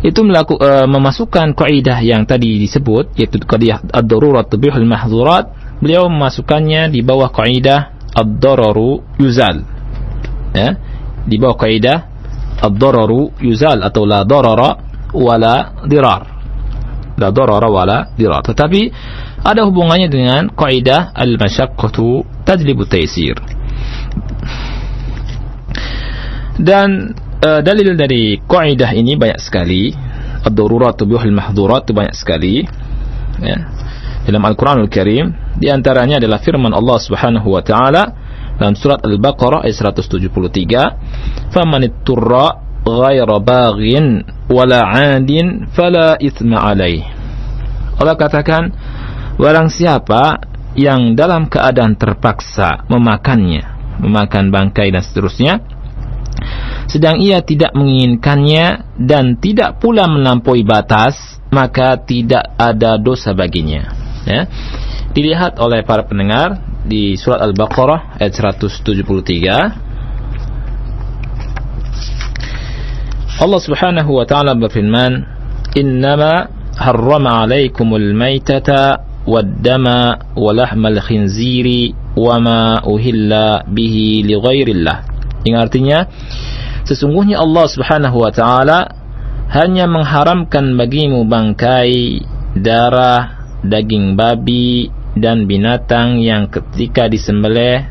itu melaku, uh, memasukkan kaidah yang tadi disebut yaitu kaidah ad-darurat tubihul mahdhurat beliau memasukkannya di bawah kaidah ad-dararu yuzal. Ya, di bawah kaidah ad-dararu yuzal atau la darara wala dirar. La darara wala dirar. Tetapi ada hubungannya dengan kaidah al-masyaqqatu tajlibu taysir. Dan uh, dalil dari kaidah ini banyak sekali ad-darurat tubihul mahdhurat banyak sekali ya dalam Al-Qur'anul Karim di antaranya adalah firman Allah Subhanahu wa taala dalam surat Al-Baqarah ayat 173 famanitturra ghaira baghin wala 'adin fala itsma alaih. Allah katakan barang siapa yang dalam keadaan terpaksa memakannya memakan bangkai dan seterusnya sedang ia tidak menginginkannya dan tidak pula melampaui batas maka tidak ada dosa baginya ya. Dilihat oleh para pendengar di surat Al-Baqarah ayat 173 Allah Subhanahu wa taala berfirman innama harrama alaikumul maitata wad-dama wa lahmal khinziri wa ma uhilla bihi li ghairillah yang artinya sesungguhnya Allah Subhanahu wa taala hanya mengharamkan bagimu bangkai darah daging babi dan binatang yang ketika disembelih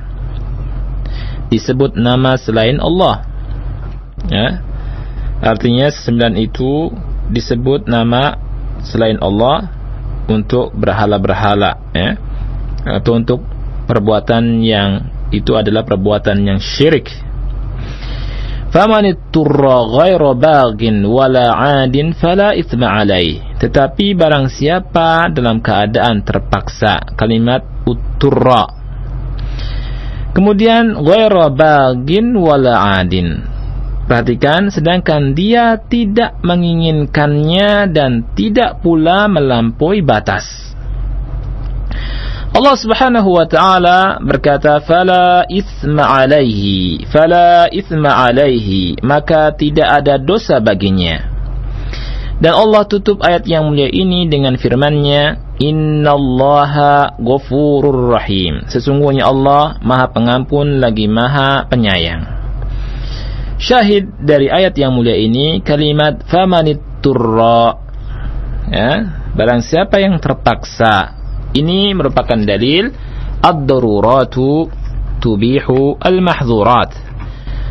disebut nama selain Allah. Ya. Artinya sembilan itu disebut nama selain Allah untuk berhala-berhala ya. Atau untuk perbuatan yang itu adalah perbuatan yang syirik Faman turra ghaira bagin wala adin fala ithma alaih. Tetapi barang siapa dalam keadaan terpaksa. Kalimat utturra Kemudian ghaira bagin wala adin. Perhatikan sedangkan dia tidak menginginkannya dan tidak pula melampaui batas. Allah Subhanahu wa taala berkata fala itsma alaihi fala itsma alaihi. Maka tidak ada dosa baginya. Dan Allah tutup ayat yang mulia ini dengan firman-Nya innallaha ghafurur rahim. Sesungguhnya Allah Maha Pengampun lagi Maha Penyayang. Syahid dari ayat yang mulia ini kalimat famanitturra ya barang siapa yang terpaksa ini merupakan dalil ad-daruratu tubihu al-mahdhurat.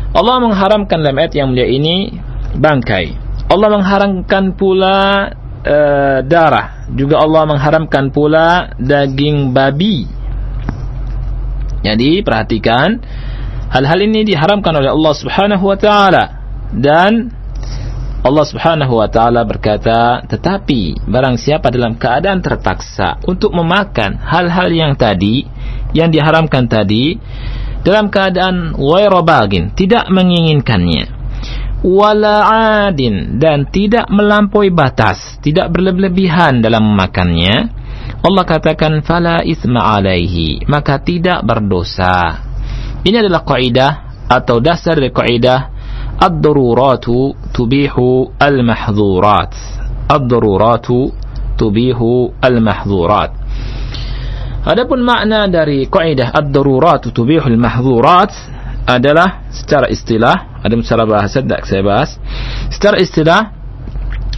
Allah mengharamkan dalam ayat yang mulia ini bangkai. Allah mengharamkan pula uh, darah. Juga Allah mengharamkan pula daging babi. Jadi perhatikan hal-hal ini diharamkan oleh Allah Subhanahu wa taala dan Allah Subhanahu wa taala berkata, "Tetapi barang siapa dalam keadaan terpaksa untuk memakan hal-hal yang tadi yang diharamkan tadi dalam keadaan bagin, tidak menginginkannya, wala adin dan tidak melampaui batas, tidak berlebihan dalam memakannya, Allah katakan fala isma alaihi, maka tidak berdosa. Ini adalah kaidah atau dasar dari kaidah الضرورات تبيح المحظورات الضرورات تبيح المحظورات Adapun makna dari kaidah ad-darurat tubihul mahdhurat adalah secara istilah, ada secara bahasa tidak saya bahas. Secara istilah,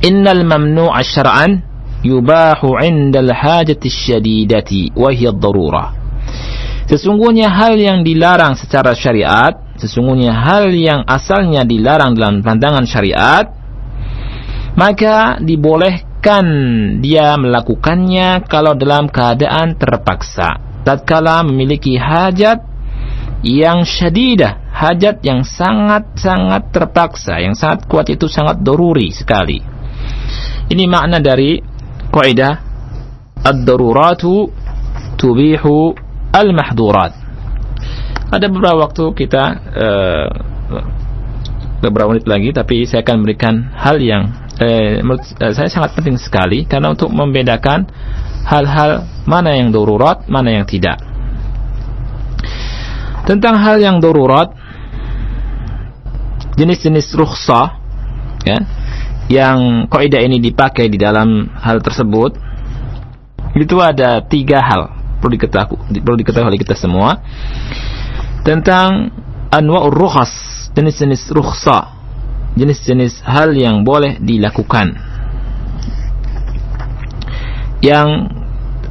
innal mamnu'a syar'an yubahu 'inda al-hajati syadidati wa hiya ad-darurah. Sesungguhnya hal yang dilarang secara syariat sesungguhnya hal yang asalnya dilarang dalam pandangan syariat maka dibolehkan dia melakukannya kalau dalam keadaan terpaksa. Tatkala memiliki hajat yang syadidah hajat yang sangat-sangat terpaksa yang sangat kuat itu sangat doruri sekali. Ini makna dari kaidah ad-daruratu tubihu al-mahdurat ada beberapa waktu kita uh, beberapa menit lagi, tapi saya akan memberikan hal yang eh, menurut uh, saya sangat penting sekali karena untuk membedakan hal-hal mana yang darurat, mana yang tidak. Tentang hal yang darurat, jenis-jenis rukhsah, ya, yang kaidah ini dipakai di dalam hal tersebut, itu ada tiga hal perlu diketahui, perlu diketahui oleh kita semua tentang anwa'ur rukhas, jenis-jenis rukhsa, jenis-jenis hal yang boleh dilakukan. Yang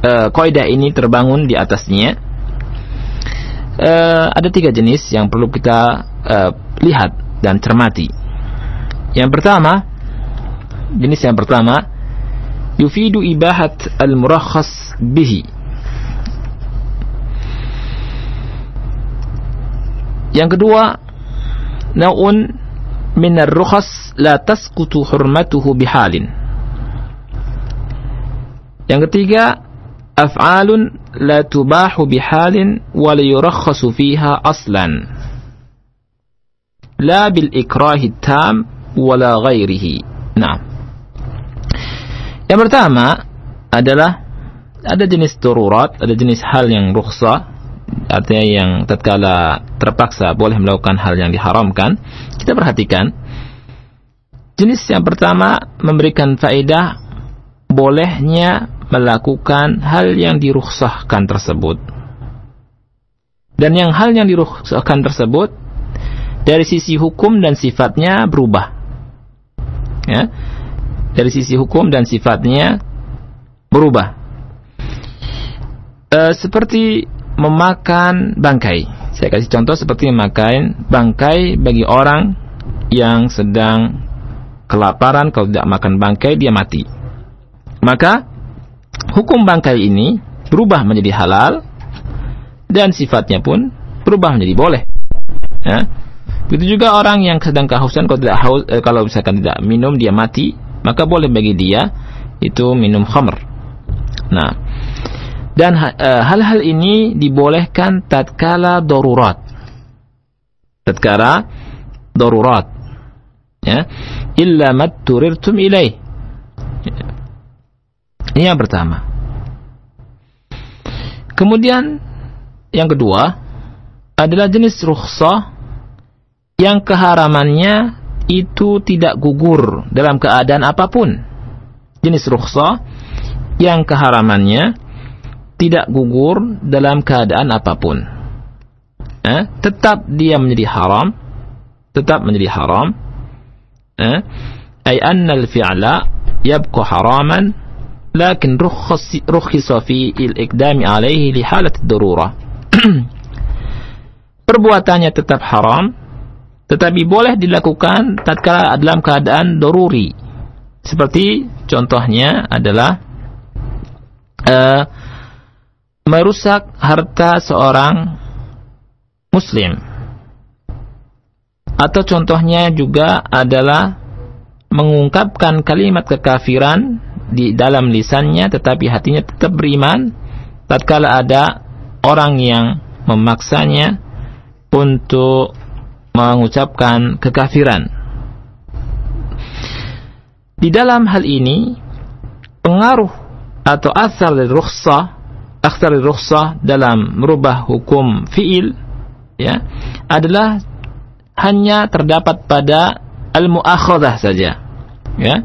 uh, kaidah ini terbangun di atasnya uh, ada tiga jenis yang perlu kita uh, lihat dan cermati. Yang pertama, Jenis yang pertama, yufidu ibahat al-murakhas bihi. Yang kedua, naun min ar-rukhas la tasqutu hurmatuhu bihalin. Yang ketiga, af'alun la tubahu bihalin wa la yurakhasu fiha aslan. La bil ikrahi tam wala ghairihi. Nah, yang pertama adalah ada jenis darurat, ada jenis hal yang rukhsah, artinya yang tatkala terpaksa boleh melakukan hal yang diharamkan. Kita perhatikan jenis yang pertama memberikan faedah bolehnya melakukan hal yang dirukhsahkan tersebut. Dan yang hal yang dirukhsahkan tersebut dari sisi hukum dan sifatnya berubah. Ya dari sisi hukum dan sifatnya berubah. E, seperti memakan bangkai. Saya kasih contoh seperti memakan bangkai bagi orang yang sedang kelaparan kalau tidak makan bangkai dia mati. Maka hukum bangkai ini berubah menjadi halal dan sifatnya pun berubah menjadi boleh. Ya. Begitu juga orang yang sedang kehausan kalau tidak haus, eh, kalau misalkan tidak minum dia mati, maka boleh bagi dia itu minum khamr. Nah, dan eh, hal-hal ini dibolehkan tatkala darurat. Tatkala darurat. Ya. Illa matturirtum ilaih. Ini yang pertama. Kemudian yang kedua adalah jenis rukhsah yang keharamannya itu tidak gugur dalam keadaan apa pun. Jenis rukhsah yang keharamannya tidak gugur dalam keadaan apa pun. Eh, tetap dia menjadi haram, tetap menjadi haram. Eh, ay anna al-fi'la yabqa haraman lakin rukhisa fi al-iqdam alaihi li halat ad-darurah. [CLEARS THROAT] Perbuatannya tetap haram, tetapi boleh dilakukan tatkala dalam keadaan doruri. Seperti contohnya adalah uh, merusak harta seorang muslim. Atau contohnya juga adalah mengungkapkan kalimat kekafiran di dalam lisannya tetapi hatinya tetap beriman tatkala ada orang yang memaksanya untuk mengucapkan kekafiran. Di dalam hal ini pengaruh atau asal dari rukhsah, asal dari rukhsah dalam merubah hukum fiil ya adalah hanya terdapat pada al-mu'akhadah saja. Ya.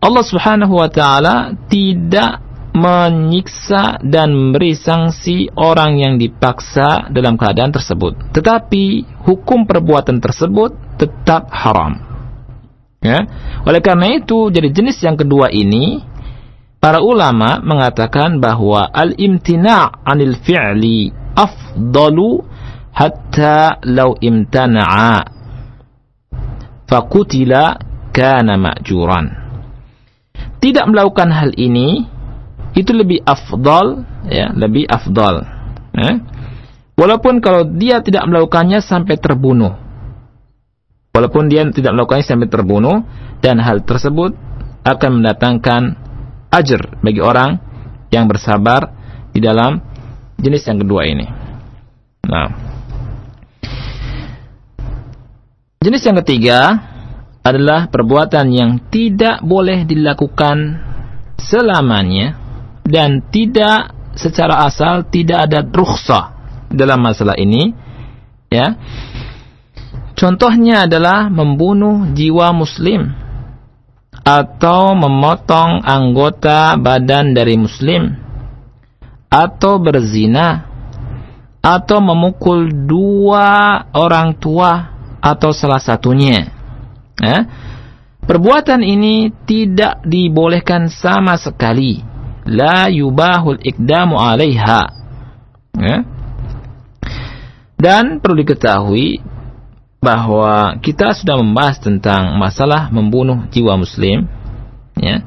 Allah Subhanahu wa taala tidak menyiksa dan memberi sanksi orang yang dipaksa dalam keadaan tersebut. Tetapi hukum perbuatan tersebut tetap haram. Ya. Oleh karena itu, jadi jenis yang kedua ini para ulama mengatakan bahwa al-imtina' anil fi'li afdalu hatta law imtana'a fakutila kana ma'juran. Tidak melakukan hal ini itu lebih afdal ya lebih afdal ya. walaupun kalau dia tidak melakukannya sampai terbunuh walaupun dia tidak melakukannya sampai terbunuh dan hal tersebut akan mendatangkan ajar bagi orang yang bersabar di dalam jenis yang kedua ini. Nah. Jenis yang ketiga adalah perbuatan yang tidak boleh dilakukan selamanya dan tidak secara asal tidak ada rukhsah dalam masalah ini ya. Contohnya adalah membunuh jiwa muslim atau memotong anggota badan dari muslim atau berzina atau memukul dua orang tua atau salah satunya ya. perbuatan ini tidak dibolehkan sama sekali la yubahul ikdamu alaiha ya. dan perlu diketahui bahwa kita sudah membahas tentang masalah membunuh jiwa muslim ya.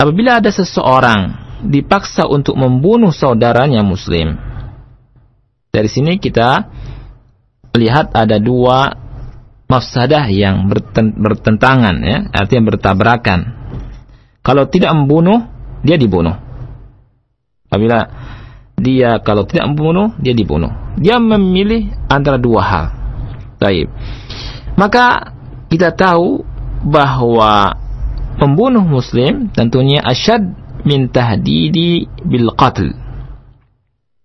Apabila ada seseorang dipaksa untuk membunuh saudaranya muslim dari sini kita lihat ada dua mafsadah yang bertentangan ya artinya bertabrakan. Kalau tidak membunuh dia dibunuh. Apabila dia kalau tidak membunuh dia dibunuh. Dia memilih antara dua hal. Baik. Maka kita tahu bahwa pembunuh muslim tentunya asyad min tahdidi bil qatl.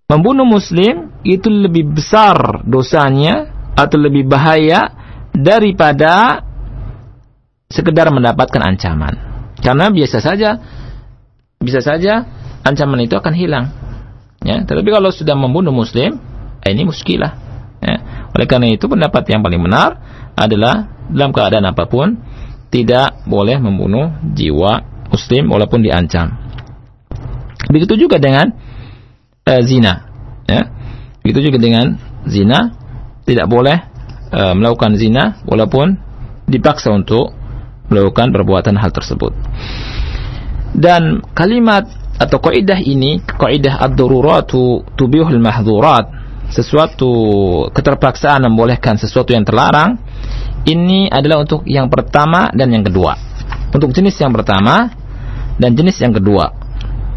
Membunuh muslim itu lebih besar dosanya atau lebih bahaya daripada sekedar mendapatkan ancaman. Karena biasa saja bisa saja ancaman itu akan hilang Ya, tetapi kalau sudah membunuh muslim, eh, ini muskilah. Ya. Oleh karena itu pendapat yang paling benar adalah dalam keadaan apa pun tidak boleh membunuh jiwa muslim walaupun diancam. Begitu juga dengan uh, zina. Ya. Begitu juga dengan zina tidak boleh uh, melakukan zina walaupun dipaksa untuk melakukan perbuatan hal tersebut. Dan kalimat atau kaidah ini kaidah ad-daruratu tubihul mahdhurat. Sesuatu keterpaksaan membolehkan sesuatu yang terlarang. Ini adalah untuk yang pertama dan yang kedua. Untuk jenis yang pertama dan jenis yang kedua.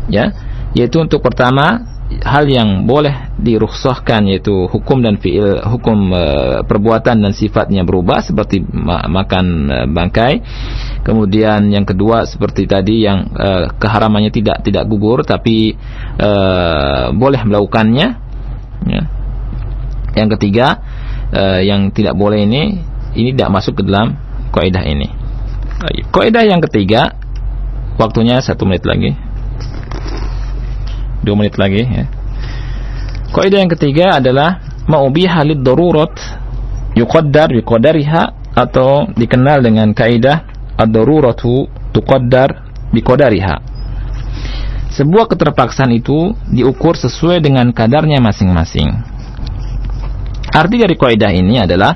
Ya yaitu untuk pertama hal yang boleh dirukhsahkan yaitu hukum dan fiil hukum e, perbuatan dan sifatnya berubah seperti ma makan e, bangkai. Kemudian yang kedua seperti tadi yang e, keharamannya tidak tidak gugur tapi e, boleh melakukannya ya. yang ketiga e, yang tidak boleh ini ini tidak masuk ke dalam kaidah ini. Kaidah yang ketiga waktunya satu menit lagi dua menit lagi ya. Kaidah yang ketiga adalah maubiha lid darurat yuqaddar biqadariha atau dikenal dengan kaidah ad-daruratu tuqaddar biqadariha. Sebuah keterpaksaan itu diukur sesuai dengan kadarnya masing-masing. Arti dari kaidah ini adalah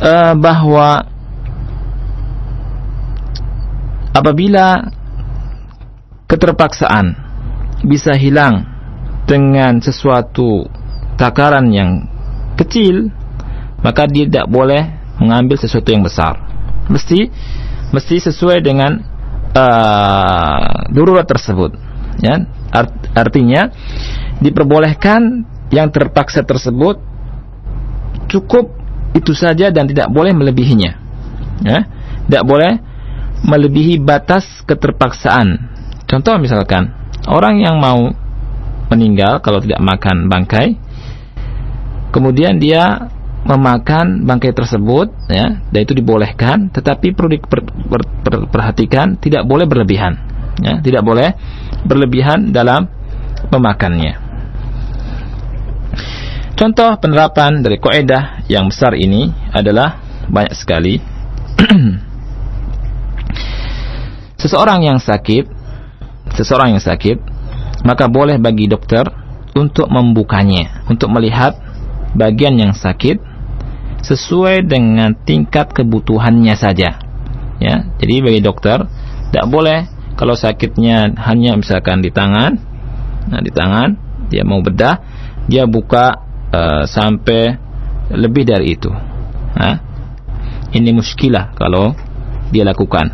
uh, bahwa apabila keterpaksaan bisa hilang dengan sesuatu takaran yang kecil, maka dia tidak boleh mengambil sesuatu yang besar. Mesti mesti sesuai dengan uh, darurat tersebut. Ya, Art, artinya diperbolehkan yang terpaksa tersebut cukup itu saja dan tidak boleh melebihinya. Ya, tidak boleh melebihi batas keterpaksaan. Contoh misalkan orang yang mau meninggal kalau tidak makan bangkai kemudian dia memakan bangkai tersebut ya dan itu dibolehkan tetapi perlu diperhatikan tidak boleh berlebihan ya tidak boleh berlebihan dalam memakannya. Contoh penerapan dari kaidah yang besar ini adalah banyak sekali. [CLEARS THROAT] Seseorang yang sakit seseorang yang sakit, maka boleh bagi dokter untuk membukanya, untuk melihat bagian yang sakit sesuai dengan tingkat kebutuhannya saja. Ya, jadi bagi dokter tidak boleh kalau sakitnya hanya misalkan di tangan, nah di tangan dia mau bedah, dia buka uh, sampai lebih dari itu. Nah, ini muskilah kalau dia lakukan.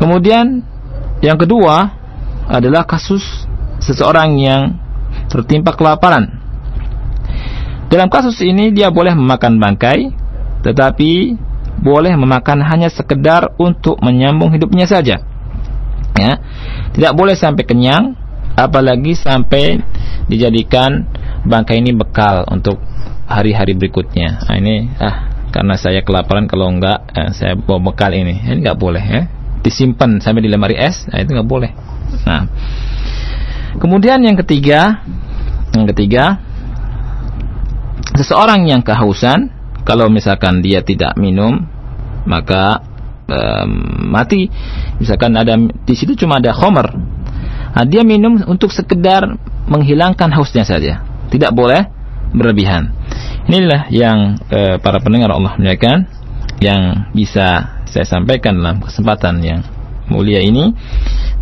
Kemudian yang kedua adalah kasus seseorang yang tertimpa kelaparan. Dalam kasus ini dia boleh memakan bangkai, tetapi boleh memakan hanya sekedar untuk menyambung hidupnya saja. Ya. Tidak boleh sampai kenyang, apalagi sampai dijadikan bangkai ini bekal untuk hari-hari berikutnya. Nah, ini ah karena saya kelaparan kalau enggak eh, saya bawa bekal ini. Ini enggak boleh ya disimpan sampai di lemari es, nah itu nggak boleh. Nah, kemudian yang ketiga, yang ketiga, seseorang yang kehausan, kalau misalkan dia tidak minum, maka um, mati. Misalkan ada di situ cuma ada homer, nah, dia minum untuk sekedar menghilangkan hausnya saja. Tidak boleh berlebihan. Inilah yang uh, para pendengar Allah muliakan yang bisa saya sampaikan dalam kesempatan yang mulia ini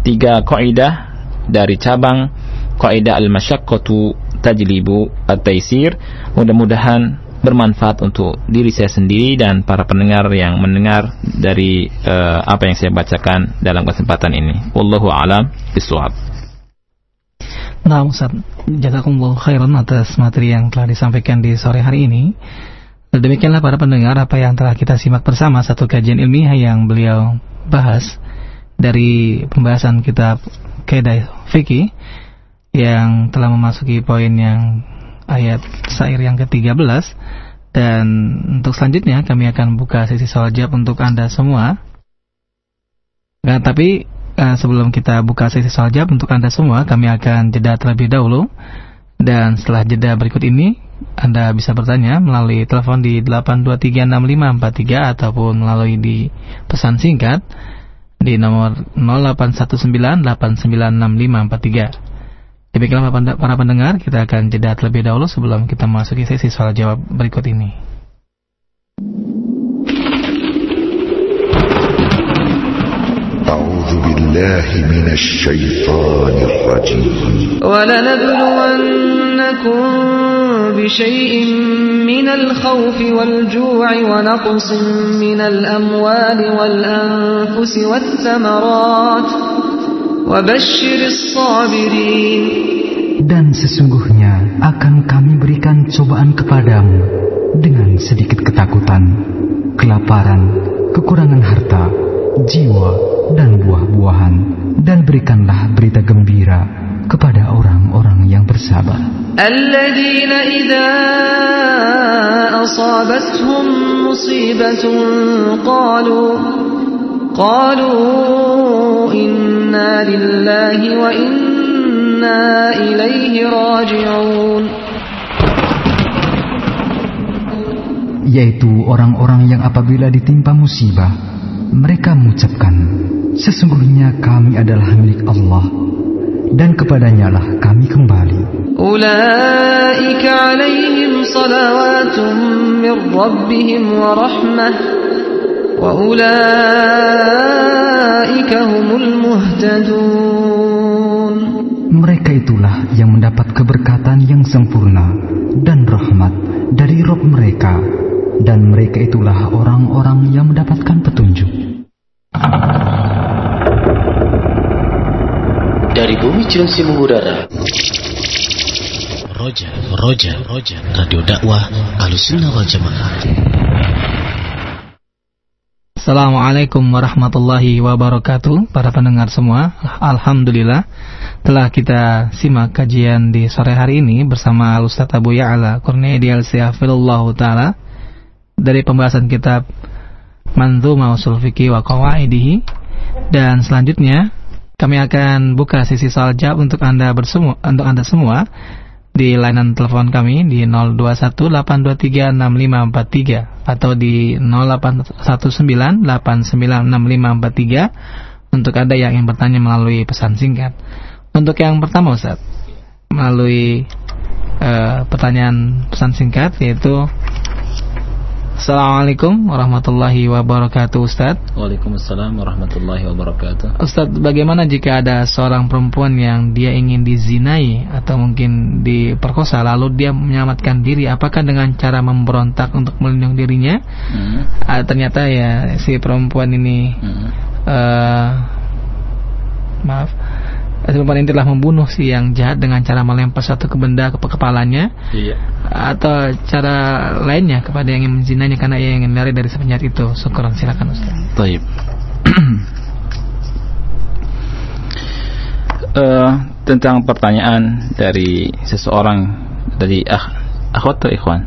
tiga kaidah dari cabang kaidah al-masyaqqatu tajlibu at-taisir mudah-mudahan bermanfaat untuk diri saya sendiri dan para pendengar yang mendengar dari uh, apa yang saya bacakan dalam kesempatan ini. Wallahu a'lam bishawab. Nah, Ustaz, jazakumullah khairan atas materi yang telah disampaikan di sore hari ini. Demikianlah para pendengar apa yang telah kita simak bersama satu kajian ilmiah yang beliau bahas dari pembahasan kitab Kaidah Fikih yang telah memasuki poin yang ayat sair yang ke-13 dan untuk selanjutnya kami akan buka sesi soal jawab untuk Anda semua. Nah, tapi uh, sebelum kita buka sesi soal jawab untuk Anda semua, kami akan jeda terlebih dahulu. Dan setelah jeda berikut ini, Anda bisa bertanya melalui telepon di 8236543 ataupun melalui di pesan singkat di nomor 0819896543. Demikianlah para pendengar, kita akan jeda terlebih dahulu sebelum kita masuki sesi soal jawab berikut ini. أعوذ بالله من الشيطان الرجيم ولنبلونكم بشيء من الخوف والجوع ونقص من الأموال والأنفس والثمرات وبشر الصابرين Dan sesungguhnya akan kami berikan cobaan kepadamu dengan sedikit ketakutan, kelaparan, kekurangan harta, jiwa, dan buah-buahan dan berikanlah berita gembira kepada orang-orang yang bersabar. Alladzina idza asabatuhum musibatun qalu qalu inna lillahi wa inna ilaihi raji'un yaitu orang-orang yang apabila ditimpa musibah mereka mengucapkan Sesungguhnya kami adalah milik Allah dan kepadanya lah kami kembali. Ulaika alaihim salawatun min rabbihim wa rahmah wa ulaika humul muhtadun. Mereka itulah yang mendapat keberkatan yang sempurna dan rahmat dari Rob mereka dan mereka itulah orang-orang yang mendapatkan petunjuk. Dari bumi Cilengsi mengudara. Roja, Roja, Roja, Radio Dakwah Alusunnah wal Jamaah. Assalamualaikum warahmatullahi wabarakatuh Para pendengar semua Alhamdulillah Telah kita simak kajian di sore hari ini Bersama Ustaz Abu Ya'ala Kurnia Al-Siyafilullah Ta'ala Dari pembahasan kitab Manzuma Usul Fikih wa Qawaidihi Dan selanjutnya kami akan buka sesi soal untuk Anda bersemu, untuk Anda semua di layanan telepon kami di 0218236543 atau di 0819896543 untuk Anda yang ingin bertanya melalui pesan singkat. Untuk yang pertama Ustaz, melalui uh, pertanyaan pesan singkat yaitu Assalamualaikum warahmatullahi wabarakatuh Ustaz Waalaikumsalam warahmatullahi wabarakatuh Ustaz bagaimana jika ada seorang perempuan yang dia ingin dizinai Atau mungkin diperkosa Lalu dia menyelamatkan diri Apakah dengan cara memberontak untuk melindungi dirinya hmm. uh, Ternyata ya si perempuan ini hmm. uh, Maaf perempuan ini telah membunuh si yang jahat dengan cara melempar satu ke benda ke kepalanya iya. atau cara lainnya kepada yang ingin menzinanya karena ia ingin lari dari sepenjat itu. Syukuran silakan Ustaz. Taib uh, [CLEARS THROAT] tentang pertanyaan dari seseorang dari ah akhwat atau ikhwan?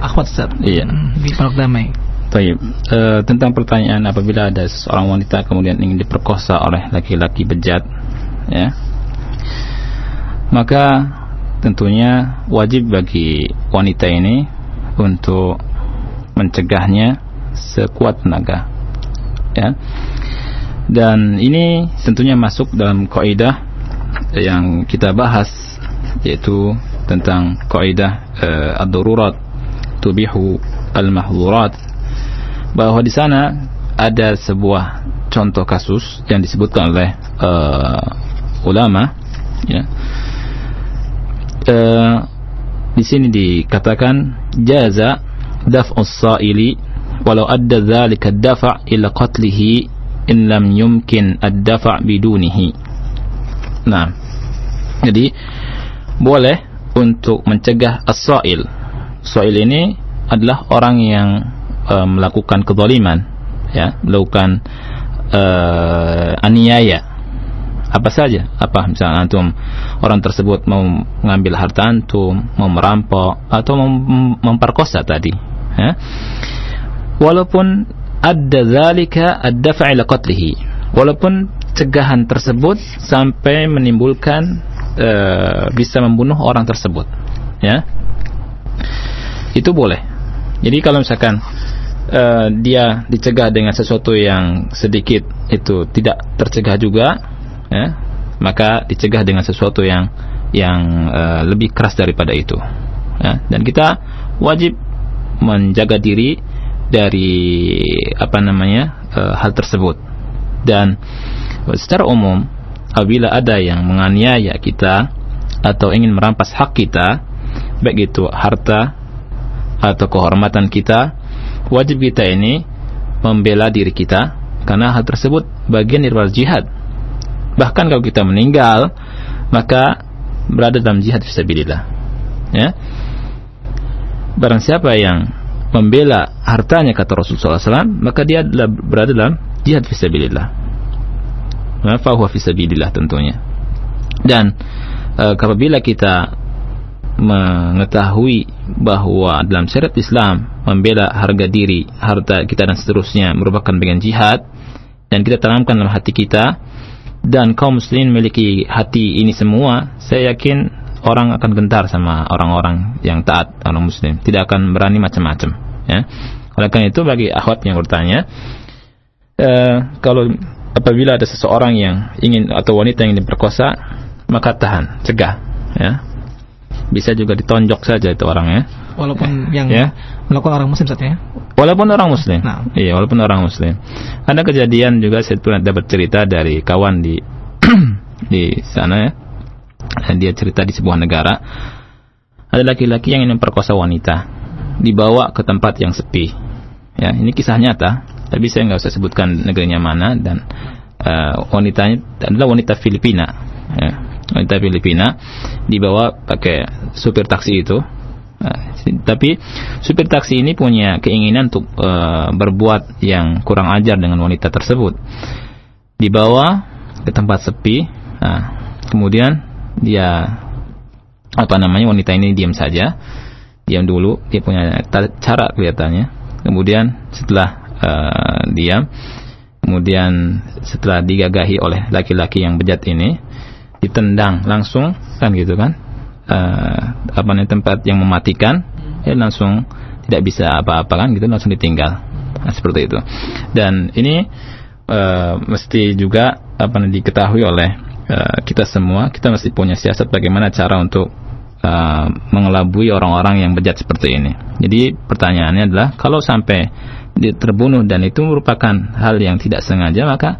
Akhwat Ustaz. Iya. Di Pondok Damai. Taib. Uh, tentang pertanyaan apabila ada seorang wanita kemudian ingin diperkosa oleh laki-laki bejat ya. Maka tentunya wajib bagi wanita ini untuk mencegahnya sekuat tenaga ya. Dan ini tentunya masuk dalam kaidah yang kita bahas yaitu tentang kaidah uh, ad-darurat tubihu al-mahdhurat bahwa di sana ada sebuah contoh kasus yang disebutkan oleh uh, ulama ya. Uh, di sini dikatakan jaza daf'us sa'ili walau adda dzalika ad-daf' ila qatlihi in lam yumkin ad-daf' bidunihi. Nah jadi boleh untuk mencegah as-sa'il. Sa'il ini adalah orang yang uh, melakukan kezaliman ya melakukan uh, aniaya apa saja? Apa? Misalnya antum orang tersebut mau mengambil harta antum mau merampok atau mem memperkosa tadi ya. Walaupun ada zalika ad-daf'a ila qatlihi. Walaupun cegahan tersebut sampai menimbulkan uh, bisa membunuh orang tersebut ya. Itu boleh. Jadi kalau misalkan uh, dia dicegah dengan sesuatu yang sedikit itu tidak tercegah juga ya, maka dicegah dengan sesuatu yang yang uh, lebih keras daripada itu. Ya, dan kita wajib menjaga diri dari apa namanya uh, hal tersebut. Dan secara umum apabila ada yang menganiaya kita atau ingin merampas hak kita, baik itu harta atau kehormatan kita, wajib kita ini membela diri kita karena hal tersebut bagian dari jihad Bahkan kalau kita meninggal, maka berada dalam jihad fisabilillah. Ya. Barang siapa yang membela hartanya kata Rasulullah SAW, maka dia adalah berada dalam jihad fisabilillah. Nah, fahuwa fisabilillah tentunya. Dan e, apabila kita mengetahui bahwa dalam syariat Islam membela harga diri, harta kita dan seterusnya merupakan bagian jihad dan kita tanamkan dalam hati kita dan kaum muslimin memiliki hati ini semua, saya yakin orang akan gentar sama orang-orang yang taat orang muslim, tidak akan berani macam-macam, ya. Oleh karena itu bagi akhwat yang bertanya, uh, kalau apabila ada seseorang yang ingin atau wanita yang diperkosa, maka tahan, cegah, ya. Bisa juga ditonjok saja itu orangnya. Walaupun yang ya. melakukan orang muslim saja ya. Walaupun orang muslim. Nah. Iya, walaupun orang muslim. Ada kejadian juga saya pernah dapat cerita dari kawan di [CLEARS THROAT] di sana ya. Dan dia cerita di sebuah negara ada laki-laki yang ingin memperkosa wanita dibawa ke tempat yang sepi. Ya, ini kisah nyata, tapi saya nggak usah sebutkan negerinya mana dan uh, wanitanya adalah wanita Filipina. Ya, wanita Filipina dibawa pakai supir taksi itu Nah, tapi supir taksi ini punya keinginan untuk uh, berbuat yang kurang ajar dengan wanita tersebut. Dibawa ke tempat sepi, nah, kemudian dia apa namanya wanita ini diam saja, diam dulu, dia punya cara kelihatannya. Kemudian setelah uh, diam, kemudian setelah digagahi oleh laki-laki yang bejat ini, ditendang langsung kan gitu kan uh, apa namanya tempat yang mematikan ya langsung tidak bisa apa-apa kan gitu langsung ditinggal. Nah, seperti itu. Dan ini uh, mesti juga apa namanya diketahui oleh uh, kita semua kita mesti punya siasat bagaimana cara untuk uh, mengelabui orang-orang yang bejat seperti ini. Jadi pertanyaannya adalah kalau sampai terbunuh dan itu merupakan hal yang tidak sengaja maka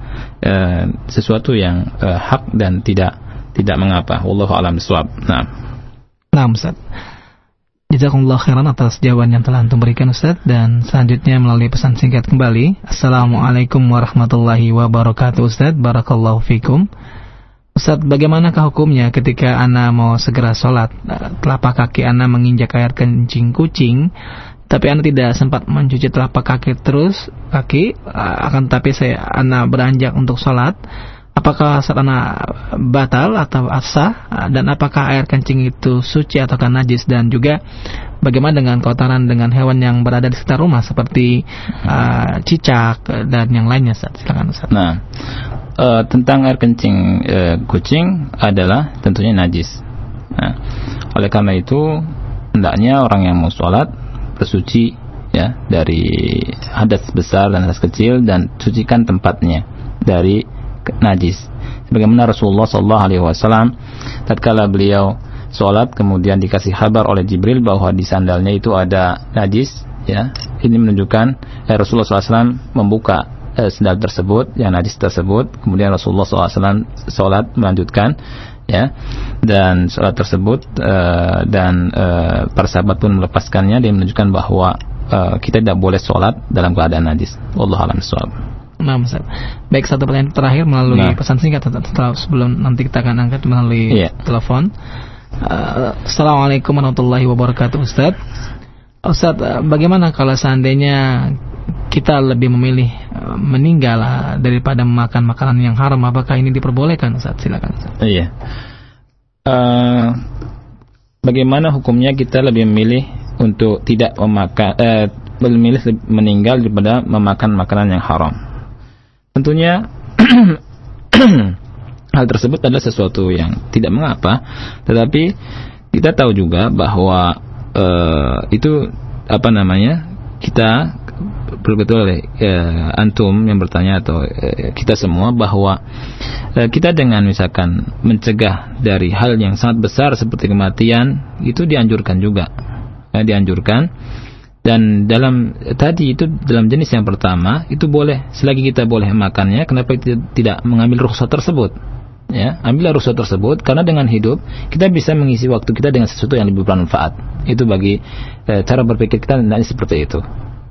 uh, sesuatu yang uh, hak dan tidak tidak mengapa. Wallahu alam bisawab nah Nah Ustaz. Jazakumullah khairan atas jawaban yang telah Antum berikan Ustaz. Dan selanjutnya melalui pesan singkat kembali. Assalamualaikum warahmatullahi wabarakatuh Ustaz. Barakallahu fikum. Ustaz, bagaimanakah hukumnya ketika Ana mau segera sholat, telapak kaki Ana menginjak air kencing kucing, tapi Ana tidak sempat mencuci telapak kaki terus, kaki, akan tapi saya Ana beranjak untuk sholat, apakah sarana batal atau asah dan apakah air kencing itu suci atau najis dan juga bagaimana dengan kotoran dengan hewan yang berada di sekitar rumah seperti uh, cicak dan yang lainnya Ustaz. Silakan Ustaz. Nah, uh, tentang air kencing uh, kucing adalah tentunya najis. Nah, oleh karena itu hendaknya orang yang mau sholat bersuci ya dari hadas besar dan hadas kecil dan sucikan tempatnya dari najis. Sebagaimana Rasulullah sallallahu alaihi wasallam tatkala beliau sholat kemudian dikasih kabar oleh Jibril bahwa di sandalnya itu ada najis ya. Ini menunjukkan eh, Rasulullah SAW membuka eh, sendal tersebut yang najis tersebut. Kemudian Rasulullah SAW sholat melanjutkan ya. Dan sholat tersebut eh, dan eh, para sahabat pun melepaskannya. Dan menunjukkan bahwa eh, kita tidak boleh sholat dalam keadaan najis. Allah alam Nah, Ustaz. Baik, satu pertanyaan terakhir melalui Nah. pesan singkat setelah sebelum nanti kita akan angkat melalui Iya. telepon. Uh, Assalamualaikum warahmatullahi wabarakatuh, Ustaz. Ustaz, uh, bagaimana kalau seandainya kita lebih memilih uh, meninggal uh, daripada memakan makanan yang haram, apakah ini diperbolehkan, Ustaz? Silakan. Ustaz. Iya. Eh, bagaimana hukumnya kita lebih memilih untuk tidak memakan, eh, memilih meninggal daripada memakan makanan yang haram? Tentunya [CLEARS THROAT] hal tersebut adalah sesuatu yang tidak mengapa, tetapi kita tahu juga bahwa eh, itu apa namanya kita betul-betul eh, antum yang bertanya atau eh, kita semua bahwa eh, kita dengan misalkan mencegah dari hal yang sangat besar seperti kematian itu dianjurkan juga. Dianjurkan dan dalam tadi itu dalam jenis yang pertama itu boleh selagi kita boleh makannya kenapa kita tidak mengambil rukhsah tersebut? Ya ambillah rukhsah tersebut karena dengan hidup kita bisa mengisi waktu kita dengan sesuatu yang lebih bermanfaat. Itu bagi eh, cara berpikir kita hendaknya seperti itu.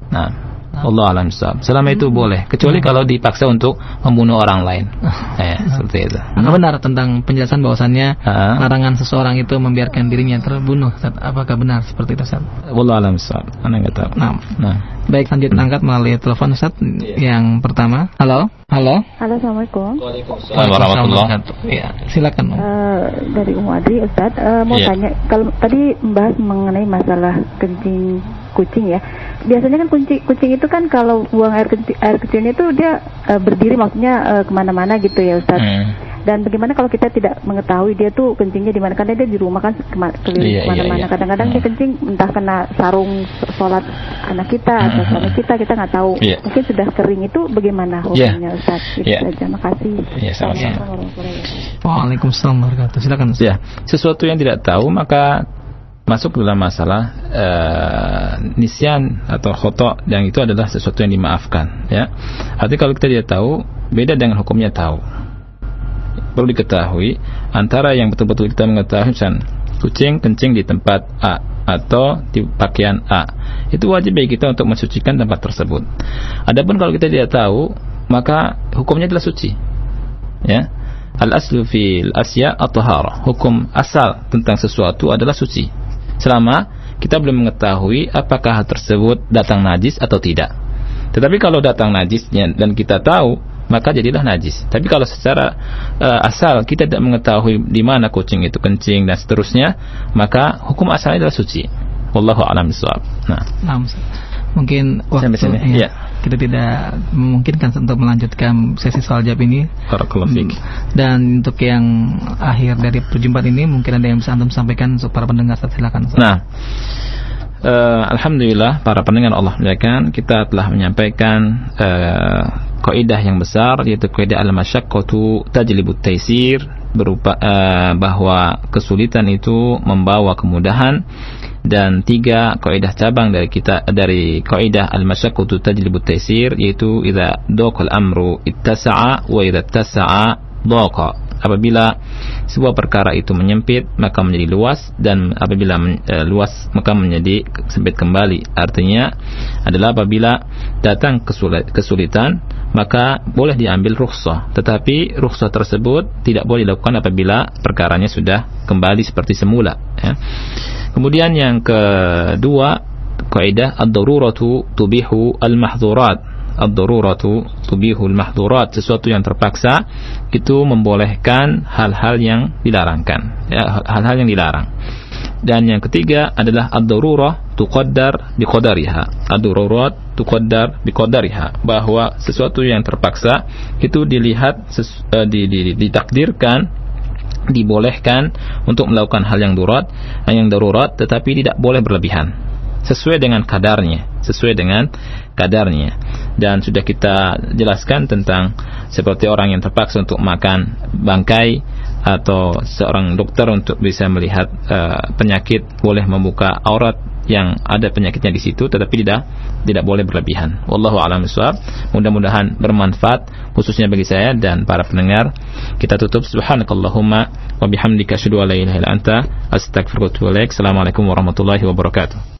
Nah Allah alam sahab. Selama itu boleh, kecuali kalau dipaksa untuk membunuh orang lain. [LAUGHS] Eh, seperti itu. Apa benar tentang penjelasan bahwasannya Ah. larangan seseorang itu membiarkan dirinya terbunuh? Ustaz? Apakah benar seperti itu, Ustaz? Allah alam sahab. Anda nggak tahu. Nah, Nah, baik lanjut angkat melalui telepon Ustaz yang pertama. Halo? Halo? Halo, Assalamualaikum. warahmatullah. Ya, silakan. Om. Eh, dari Umu Adri, Ustadz, eh, mau Iya. tanya, kalau tadi membahas mengenai masalah kencing kucing ya. Biasanya kan kucing, kucing itu kan kalau buang air kecil, air kecilnya itu dia eh, berdiri, maksudnya eh, ke mana-mana gitu ya, Ustadz. Hmm. Dan bagaimana kalau kita tidak mengetahui dia tuh kencingnya di mana? Karena dia di rumah kan kema- Iya, keliling iya, ke mana-mana. iya. Kadang-kadang dia Hmm. kencing entah kena sarung sholat anak kita atau Hmm, suami kita, kita nggak tahu. Iya. Mungkin sudah kering itu bagaimana Iya. hukumnya, Ustadz? Itu Iya. saja. Makasih. Iya, sama-sama. Warahmatullahi wabarakatuh. Waalaikumsalam warahmatullahi wabarakatuh. Silakan. Ustaz. Ya, sesuatu yang tidak tahu maka masuk dalam masalah eh, nisyan atau khoto yang itu adalah sesuatu yang dimaafkan ya. Artinya kalau kita tidak tahu beda dengan hukumnya tahu. Perlu diketahui antara yang betul-betul kita mengetahui misalnya kucing kencing di tempat A atau di pakaian A. Itu wajib bagi kita untuk mensucikan tempat tersebut. Adapun kalau kita tidak tahu, maka hukumnya adalah suci. Ya. Al aslu fil asya at-tahara. Hukum asal tentang sesuatu adalah suci. Selama kita belum mengetahui apakah hal tersebut datang najis atau tidak. Tetapi kalau datang najisnya dan kita tahu, maka jadilah najis. Tapi kalau secara eh, asal kita tidak mengetahui di mana kucing itu kencing dan seterusnya, maka hukum asalnya adalah suci. Wallahu a'lam bishawab. Nah, Nah. Mungkin waktu Sampai sini, ya, iya. kita tidak memungkinkan untuk melanjutkan sesi soal jawab ini. fiik. Dan untuk yang akhir dari perjumpaan ini mungkin ada yang bisa antum sampaikan untuk para pendengar silakan. Ustaz. Nah, eh, alhamdulillah para pendengar Allah muliakan, kita telah menyampaikan eh, kaidah yang besar yaitu kaidah al-masyaqqatu tajlibut taisir berupa eh, bahwa kesulitan itu membawa kemudahan. Dan tiga kaidah cabang dari kita dari kaidah al-masyaqqatu tajlibut taisir yaitu idza daqal amru ittasa'a wa idza ittasa'a daqa apabila sebuah perkara itu menyempit maka menjadi luas dan apabila eh, luas maka menjadi sempit kembali. Artinya adalah apabila datang kesuli- kesulitan maka boleh diambil rukhsah. Tetapi rukhsah tersebut tidak boleh dilakukan apabila perkaranya sudah kembali seperti semula ya. kemudian yang kedua kaidah ad-daruratu tubihu al-mahdhurat ad-daruratu tubihul mahdurat sesuatu yang terpaksa itu membolehkan hal-hal yang dilarangkan. Ya hal-hal yang dilarang. Dan yang ketiga adalah ad-darurah tuqaddar biqadariha ad-darurat tuqaddar biqadariha bahwa sesuatu yang terpaksa itu dilihat ses- eh, di- di- ditakdirkan dibolehkan untuk melakukan hal yang darurat yang darurat tetapi tidak boleh berlebihan sesuai dengan kadarnya sesuai dengan kadarnya dan sudah kita jelaskan tentang seperti orang yang terpaksa untuk makan bangkai atau seorang dokter untuk bisa melihat uh, penyakit boleh membuka aurat yang ada penyakitnya di situ tetapi tidak tidak boleh berlebihan. Wallahu a'lam bishawab. Mudah-mudahan bermanfaat khususnya bagi saya dan para pendengar. Kita tutup subhanakallahumma wa bihamdika asyhadu an la ilaha illa anta astaghfiruka wa atubu ilaik. Assalamualaikum warahmatullahi wabarakatuh.